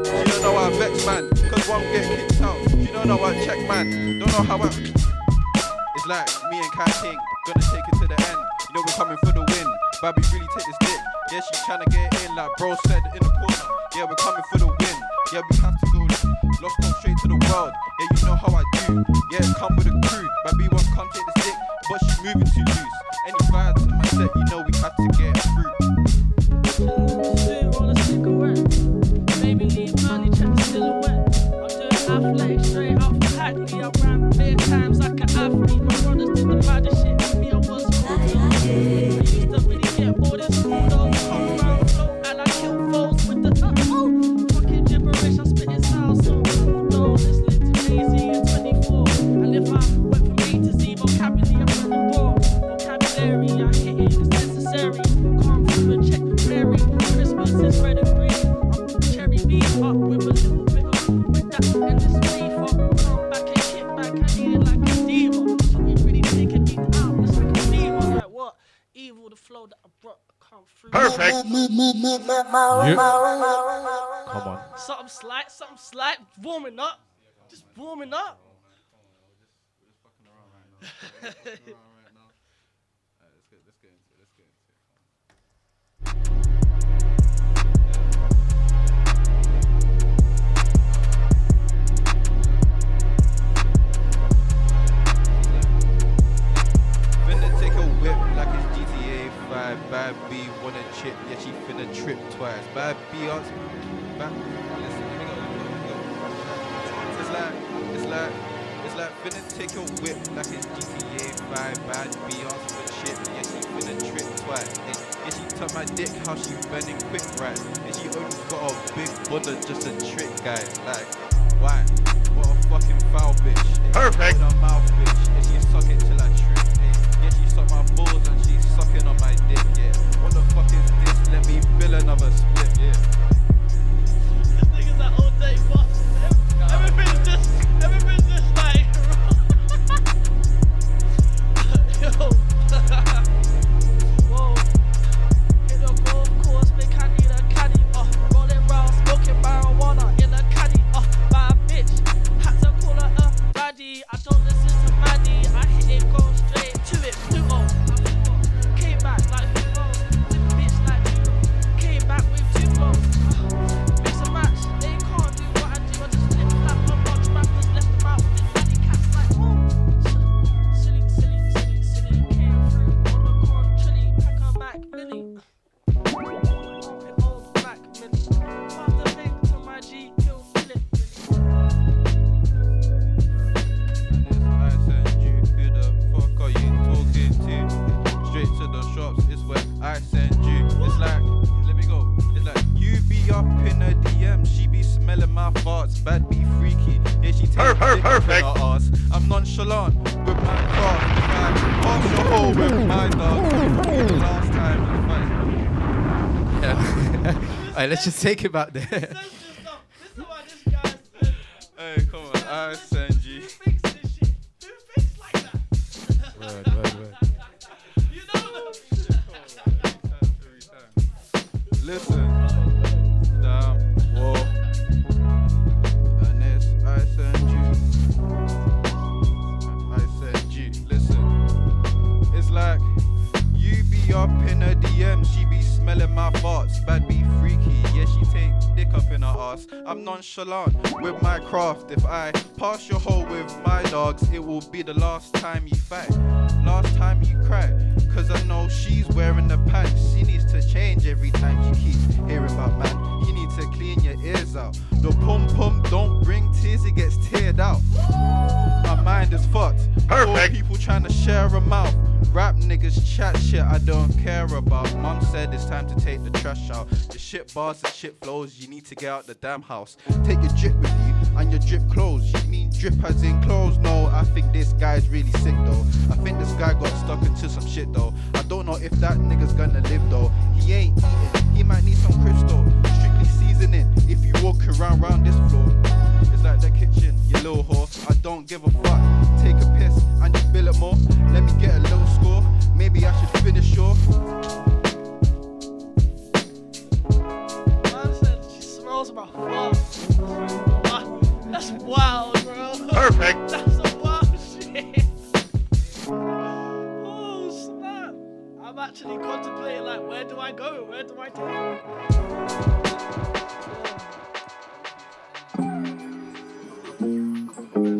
S3: I vex man. Cause one get kicked out, You don't know how I check man. Don't know how I. It's like me and Kai King, gonna take it to the end. You know we're coming for the win. Babby really take this dick. Yeah, she tryna get in, like bro said in the corner. Yeah, we're coming for the win. Yeah, we have to go. Lost go straight to the world. Yeah, you know how I do. Yeah, come with a crew.
S17: Evil, the flow that I come through.
S4: Perfect.
S25: Perfect.
S17: Something slight, something slight, warming up. Just warming up.
S3: Finna take a whip like it's GTA 5. Bad B wanna chip, yeah, she finna trip twice. Bad B answer. Bad, listen, let me go, let me go, let me go. It's like, it's like, it's like finna take a whip like it's GTA 5. Bad B answer for chip, yeah, she finna trip twice. And, yeah, she took my dick, how she burning quick, right? And she only got a big bunda, just a trick, guy. Like, why? What a fucking foul bitch. Perfect. Mouth, bitch. And she suck it till I trip. Yeah.
S7: Alright, let's just
S3: nonchalant with my craft. If I pass your hole with my dogs, it will be the last time you fight, last time you cry. Cause I know she's wearing the pants. She needs to change every time she keeps hearing about man. You need to clean your ears out. The pum pum don't bring tears, it gets teared out. My mind is fucked. Perfect. people trying to share a mouth. Rap niggas chat shit I don't care about. Mom said it's time to take the trash out. The shit bars and shit flows, you need to get out the damn house. Take your drip with you and your drip clothes. You mean drip as in clothes? No, I think this guy's really sick though. I think this guy got stuck into some shit though. I don't know if that nigga's gonna live though. He ain't eating, he might need some crystal. Strictly seasoning if you walk around round this floor. It's like the kitchen, you little whore. I don't give a fuck. Take a piss and just bill it more. Let me get a little score. Maybe I should finish off.
S17: Smells my farts. Wow, ah, That's wild, bro.
S4: Perfect. (laughs)
S17: That's some wild shit. Oh snap! I'm actually contemplating like, where do I go? Where do I take? it?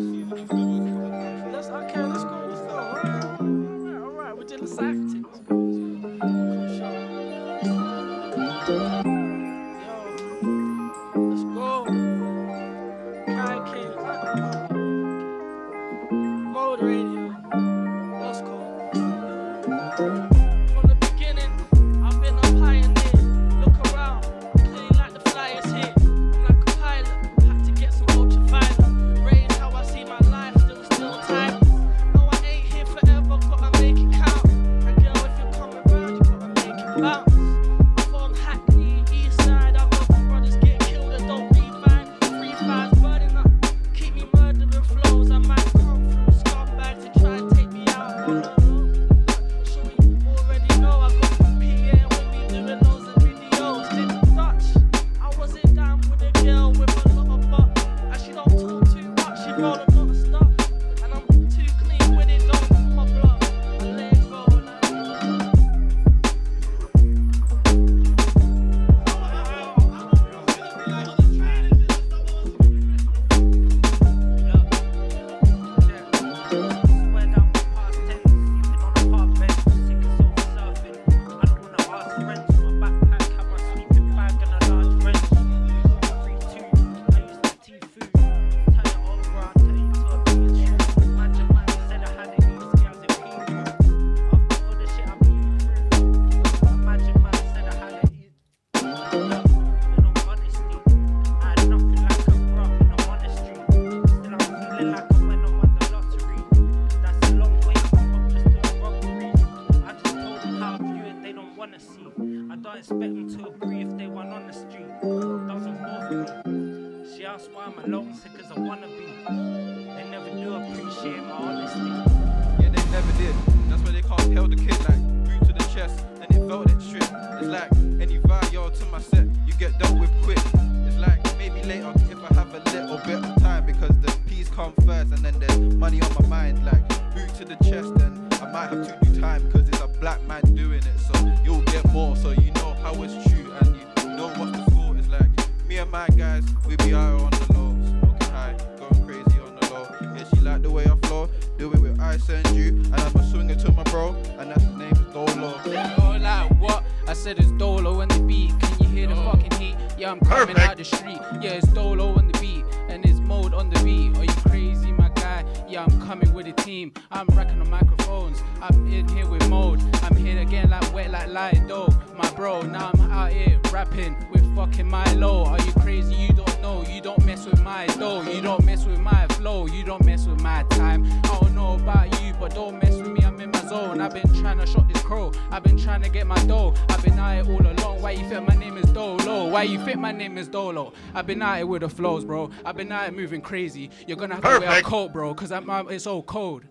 S17: With the
S26: flows, bro. I've been out moving crazy. You're gonna have to wear a coat, bro, cause I'm, I'm- it's so cold.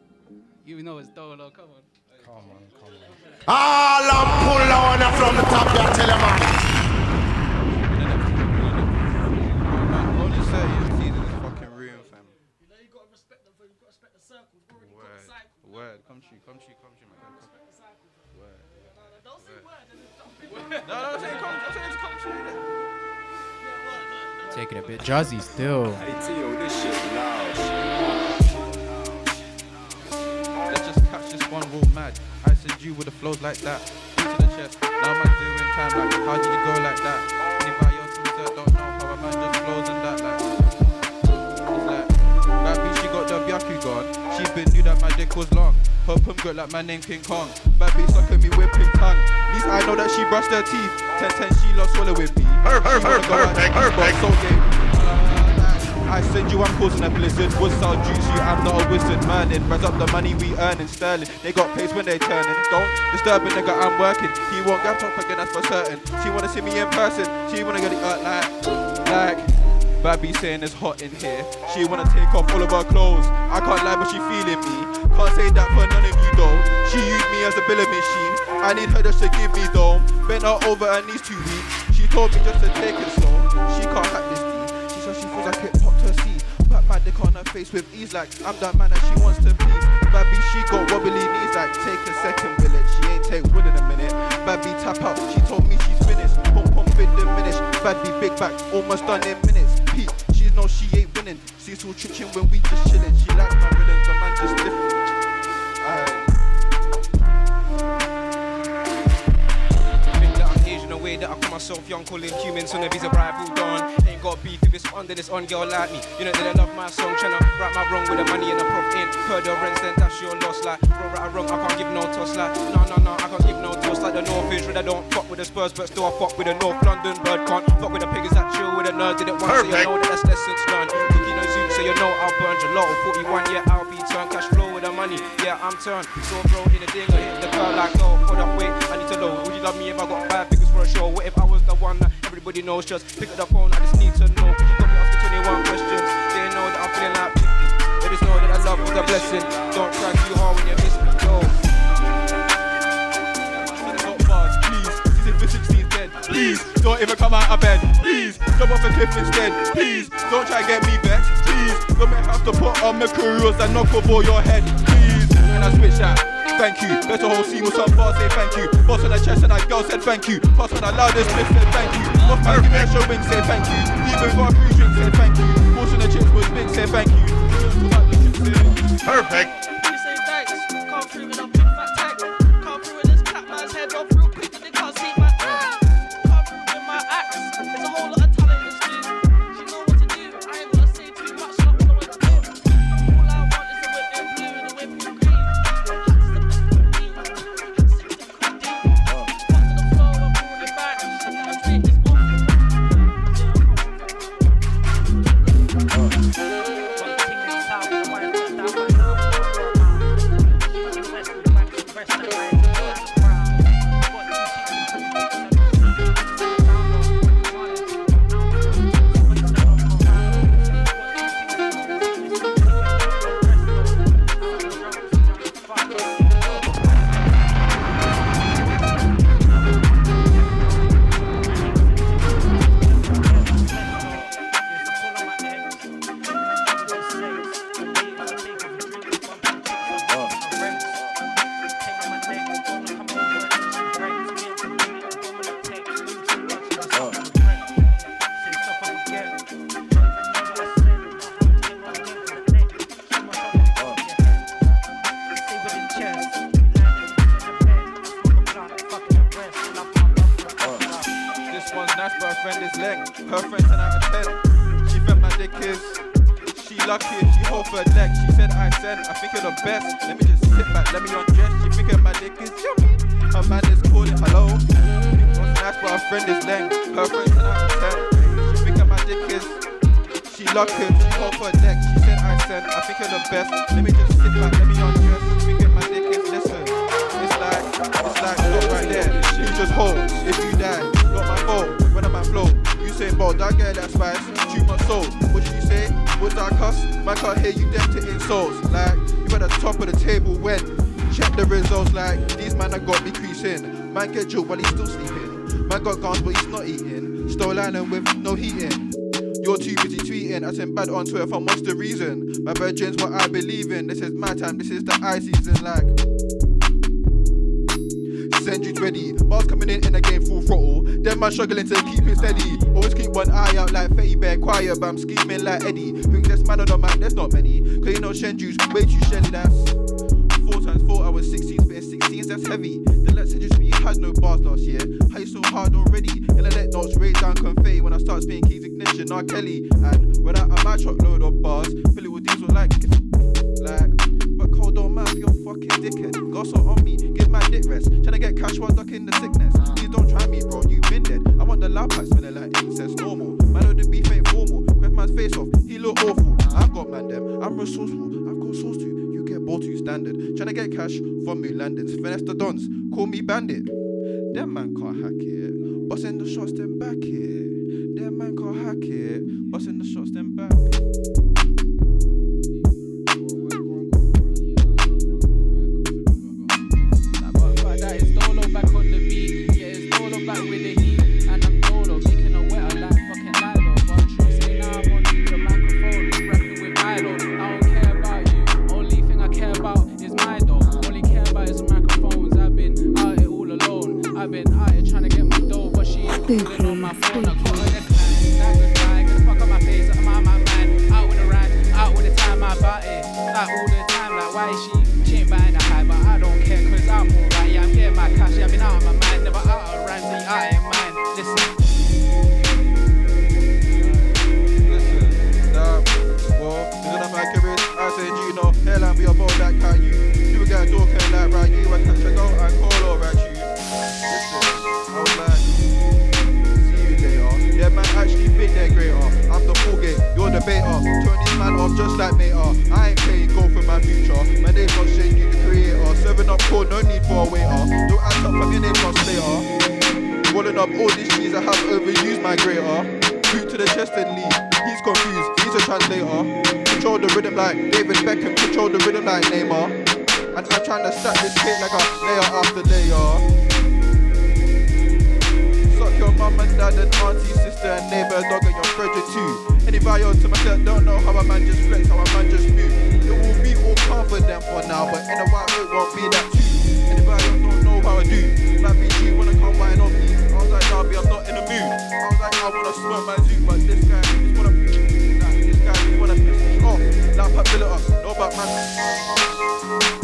S26: You know it's Dolo. Come on. Come on, come on.
S4: All I'm pull on from the top, yeah, tell them man.
S3: Only certain seasons in this fucking room, fam.
S17: You know you gotta respect them, you gotta respect the circle. You've already
S3: word, got the cycle. word, come true, come true, come true, man. Come, come. Word, word. No, no, I'm saying come, I'm saying come true.
S7: Taking a bit jazzy still.
S3: Let's just catch this one real mad. I said you with the flows like that. Boot to the chest. Now doing time like how did you go like that? Your two don't know how a man just flows and that like. Been knew that my dick was long. Her pum got like my name King Kong. Bad bitch suck at me with pink tongue. At least I know that she brushed her teeth. Ten ten she lost swallow with me. Perfect, perfect, perfect. So game. I said you, I'm causing a blizzard. Woods I'll juice you, I'm not a wizard. Merlin, rise up the money we earn in sterling. They got pace when they turning. Don't disturb a nigga, I'm working. He won't get up again, that's for certain. She wanna see me in person. She wanna get it up like, like. Babby saying it's hot in here. She wanna take off all of her clothes. I can't lie, but she feeling me. Can't say that for none of you though. She used me as a billing machine. I need her just to give me though. Bent her over her knees too weak. She told me just to take it slow. She can't hack this D. She says she feels like it popped her C. Back my dick on her face with ease like I'm that man that she wants to please. Babby, she got wobbly knees like take a second billet. She ain't take wood in a minute. Babby tap out. She told me she's finished. Pump pump bit diminished. Babby big back almost done in minutes. Winning. Cecil twitching when we just chilling. She likes my rhythms, but man just different.
S27: Think that I'm Asian away that I call myself young, calling humans on a visa rival dawn. Ain't got beef if it's under this on girl like me. You know that I love my song, tryna right my wrong with the money and the prof in. Heard the rents, then that's your loss. Like, wrong, right, or wrong, I can't give no toss. Like, no, no, no, I can't give no toss. Like the North is, I don't fuck with the Spurs, but still I fuck with the North London bird. Can't fuck with the piggers that chill with the nerds. Did it once, so you know that that's lessons learned. So you know I'll burn gelato. 41, yeah, I'll be turned. Cash flow with the money, yeah, I'm turned. So bro, in the ding, I hit the girl like, no, hold up, wait, I need to know. Would you love me if I got five figures for a show? What if I was the one that everybody knows? Just pick up the phone, I just need to know. Cause you got me asking 21 questions. They know that I'm feeling like 50. They just know that I love was a blessing. Don't try too hard when you miss me, yo. Please don't even come out of bed. Please jump off a cliff instead. Please don't try to get me vexed. Please don't make have to put
S3: on my curls and knock over your head. Please and I switch that thank you. Better whole scene with some bars say thank you. Boss on the chest and that girl said thank you. Boss on the loudest clip said thank you. Off my show ring said thank you. Even got a free drink say thank you. Boss on the chips
S17: with big
S3: said thank you. Perfect. mad on Twitter for what's the reason. My virgin's what I believe in. This is my time, this is the eye season. Like, send you ready. Bars coming in in the game full throttle. Then my struggling to keep it steady. Always keep one eye out like Fetty Bear, quiet, but I'm scheming like Eddie. Think that's mad on the mic, there's not many. Cause you know Senju's way too shelly
S26: that
S3: elevator. Turn these man off just like Mater. I ain't paying gold for my future. My name's not Shane, you the creator. Serving up cold, no need for a waiter. Don't act up, fucking name's not Slater. Rolling up all these cheese, I have overused my grater. Boot to the chest and leave. He's confused, he's a translator. Control the rhythm like David Beckham, control the rhythm like Neymar. And I'm trying to stack this cake like a layer after layer mum and dad and auntie, sister and neighbor, dog and your fridge too. Any bio to myself, don't know how a man just flex, how a man just move.
S26: It will be all confident for now, but in
S3: a while it won't be that too. Any bio don't know how
S26: I do. Like BG wanna come whine on me. I was like, nah, I'm not in the
S3: mood. I was like, I wanna smoke my zoo, but this guy just wanna, nah, this guy just wanna piss me off. Like, pop, fill it up, know about man.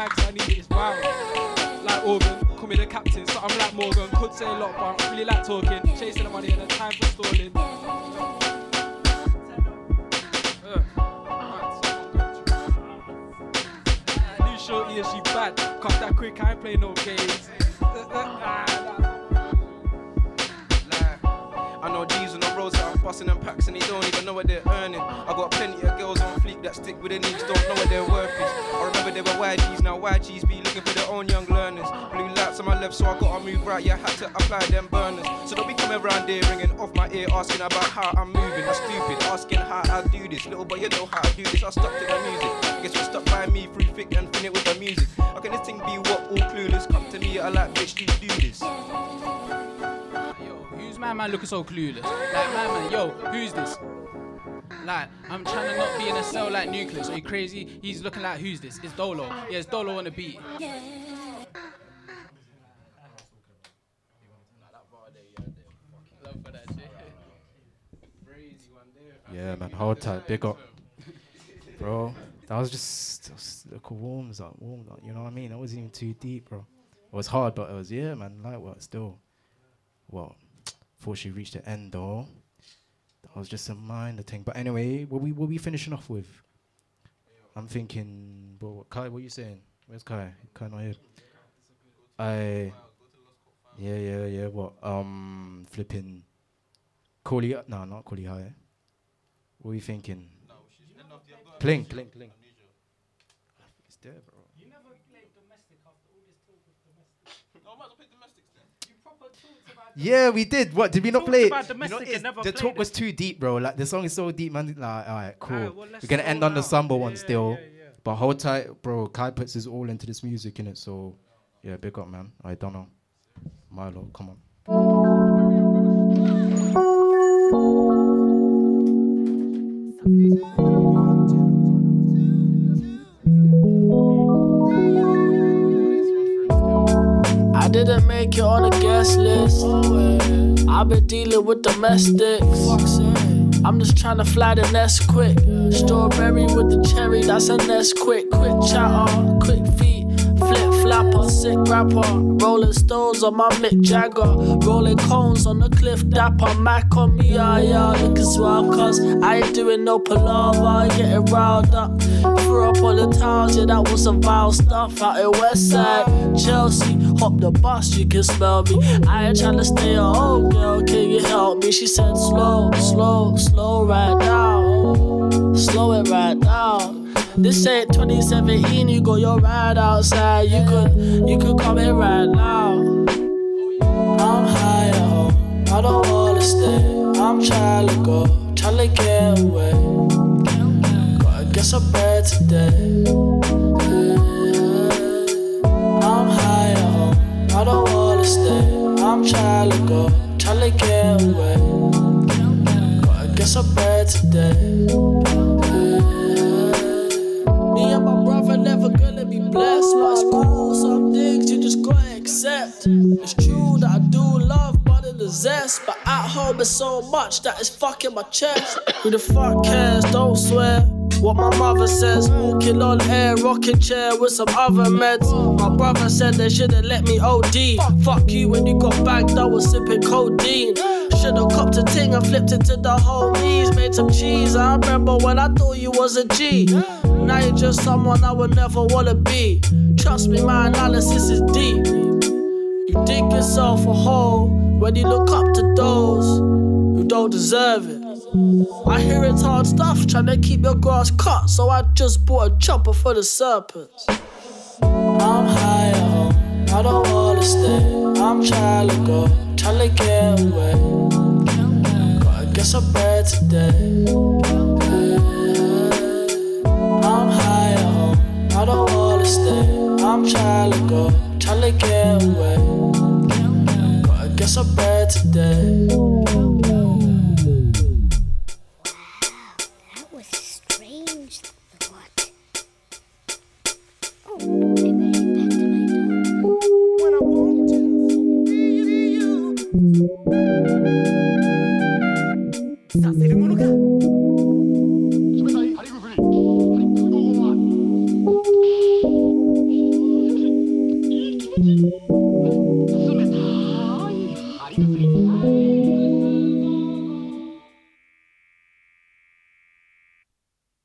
S26: Bags, I needed this viral. Like Organ, call me the captain. So I'm like Morgan, could say a lot, but I really like talking. Chasing the money and the time for stalling. New shorty and she bad. Cut that quick, I ain't play no games. (laughs)
S27: I know these busting them packs and they don't even know what they're earning. I got plenty of girls on fleek that stick with their knees, don't know what their worth is. I remember they were YGs, now YGs be looking for their own young learners. Blue lights on my left, so I gotta move right, yeah, had to apply them burners. So don't be coming around there ringing off my ear, asking about how I'm moving. That's stupid, asking how I do this. Little boy, you know how I do this, I stuck to the music. Guess what stuck by me through thick and thin it with the music. How can this thing be what all clueless? Come to me, I like, bitch, you do this.
S26: My man looking so clueless? Like, my man, yo, who's this? Like, I'm trying to not be in a cell like Nucleus. Are you crazy? He's looking like, who's this? It's Dolo. Yeah, it's Dolo on the beat.
S7: Yeah, man, hold tight, big up, bro. That was just, was little warms up, warms up. You know what I mean? That wasn't even too deep, bro. It was hard, but it was yeah, man. Like what? Still, well, before she reached the end though, that was just a minor thing. But anyway, what we what we finishing off with? I'm thinking, bro. What, Kai, what are you saying? Where's Kai? Kai not here. I. Yeah, yeah, yeah. What? Um, flipping. Coolie, no, not Coolie High. What are you thinking? Clink, clink, clink. It's there, bro. Yeah, we did. What did we not play? it?
S26: about
S7: You know,
S26: and never
S7: the talk
S26: it.
S7: was too deep, bro. Like the song is so deep, man. Like, all right, cool.
S26: Alright, well,
S7: We're gonna end
S26: slow
S7: on the
S26: down.
S7: samba one still, but hold tight, bro. Kai puts his all into this music, in it. So, yeah, big up, man. I don't know, Milo, come on.
S16: I didn't make it on a guest list. I've been dealing with domestics. I'm just trying to fly the nest quick. Strawberry with the cherry, that's a nest quick. Quick chatter, quick feet, flip flapper, sick rapper. Rolling stones on my Mick Jagger. Rolling cones on the cliff dapper. Mac on me, ah, yeah, yeah. Looking suave, cause I ain't doing no palaver. Getting riled up. Threw up on the towels, yeah, that was some vile stuff out in West Side. Chelsea, hop the bus, you can smell me. I ain't tryna stay at home, girl, can you help me? She said, slow, slow, slow right now. Slow it right now. This ain't 2017, you got your ride outside. You could, you could come here right now. I'm high home, I don't wanna stay. I'm tryna go, tryna get away. Gotta get some bread today. I'm high home, I don't wanna stay. I'm tryna go, tryna get away. Gotta get some bread today. Blessed, it's cool. Some things you just gotta accept. It's true that I do love but in the zest, but at home it's so much that it's fucking my chest. Who the fuck cares? Don't swear. What my mother says, walking on air, rocking chair with some other meds. My brother said they shouldn't let me OD. Fuck you when you got bagged, I was sipping codeine. Should've copped a ting and flipped it to the homies. Made some cheese. I remember when I thought you was a G. Now you're just someone I would never wanna be. Trust me, my analysis is deep. You dig yourself a hole when you look up to those who don't deserve it. I hear it's hard stuff trying to keep your grass cut, so I just bought a chopper for the serpents. I'm high home, I don't wanna stay. I'm trying to go, trying to get away. Gotta get some bread today. I'm high at home. I don't wanna stay. I'm trying to go, trying to get away. But I guess I'm bad today.
S23: That was strange. Oh, back to my. When I want to.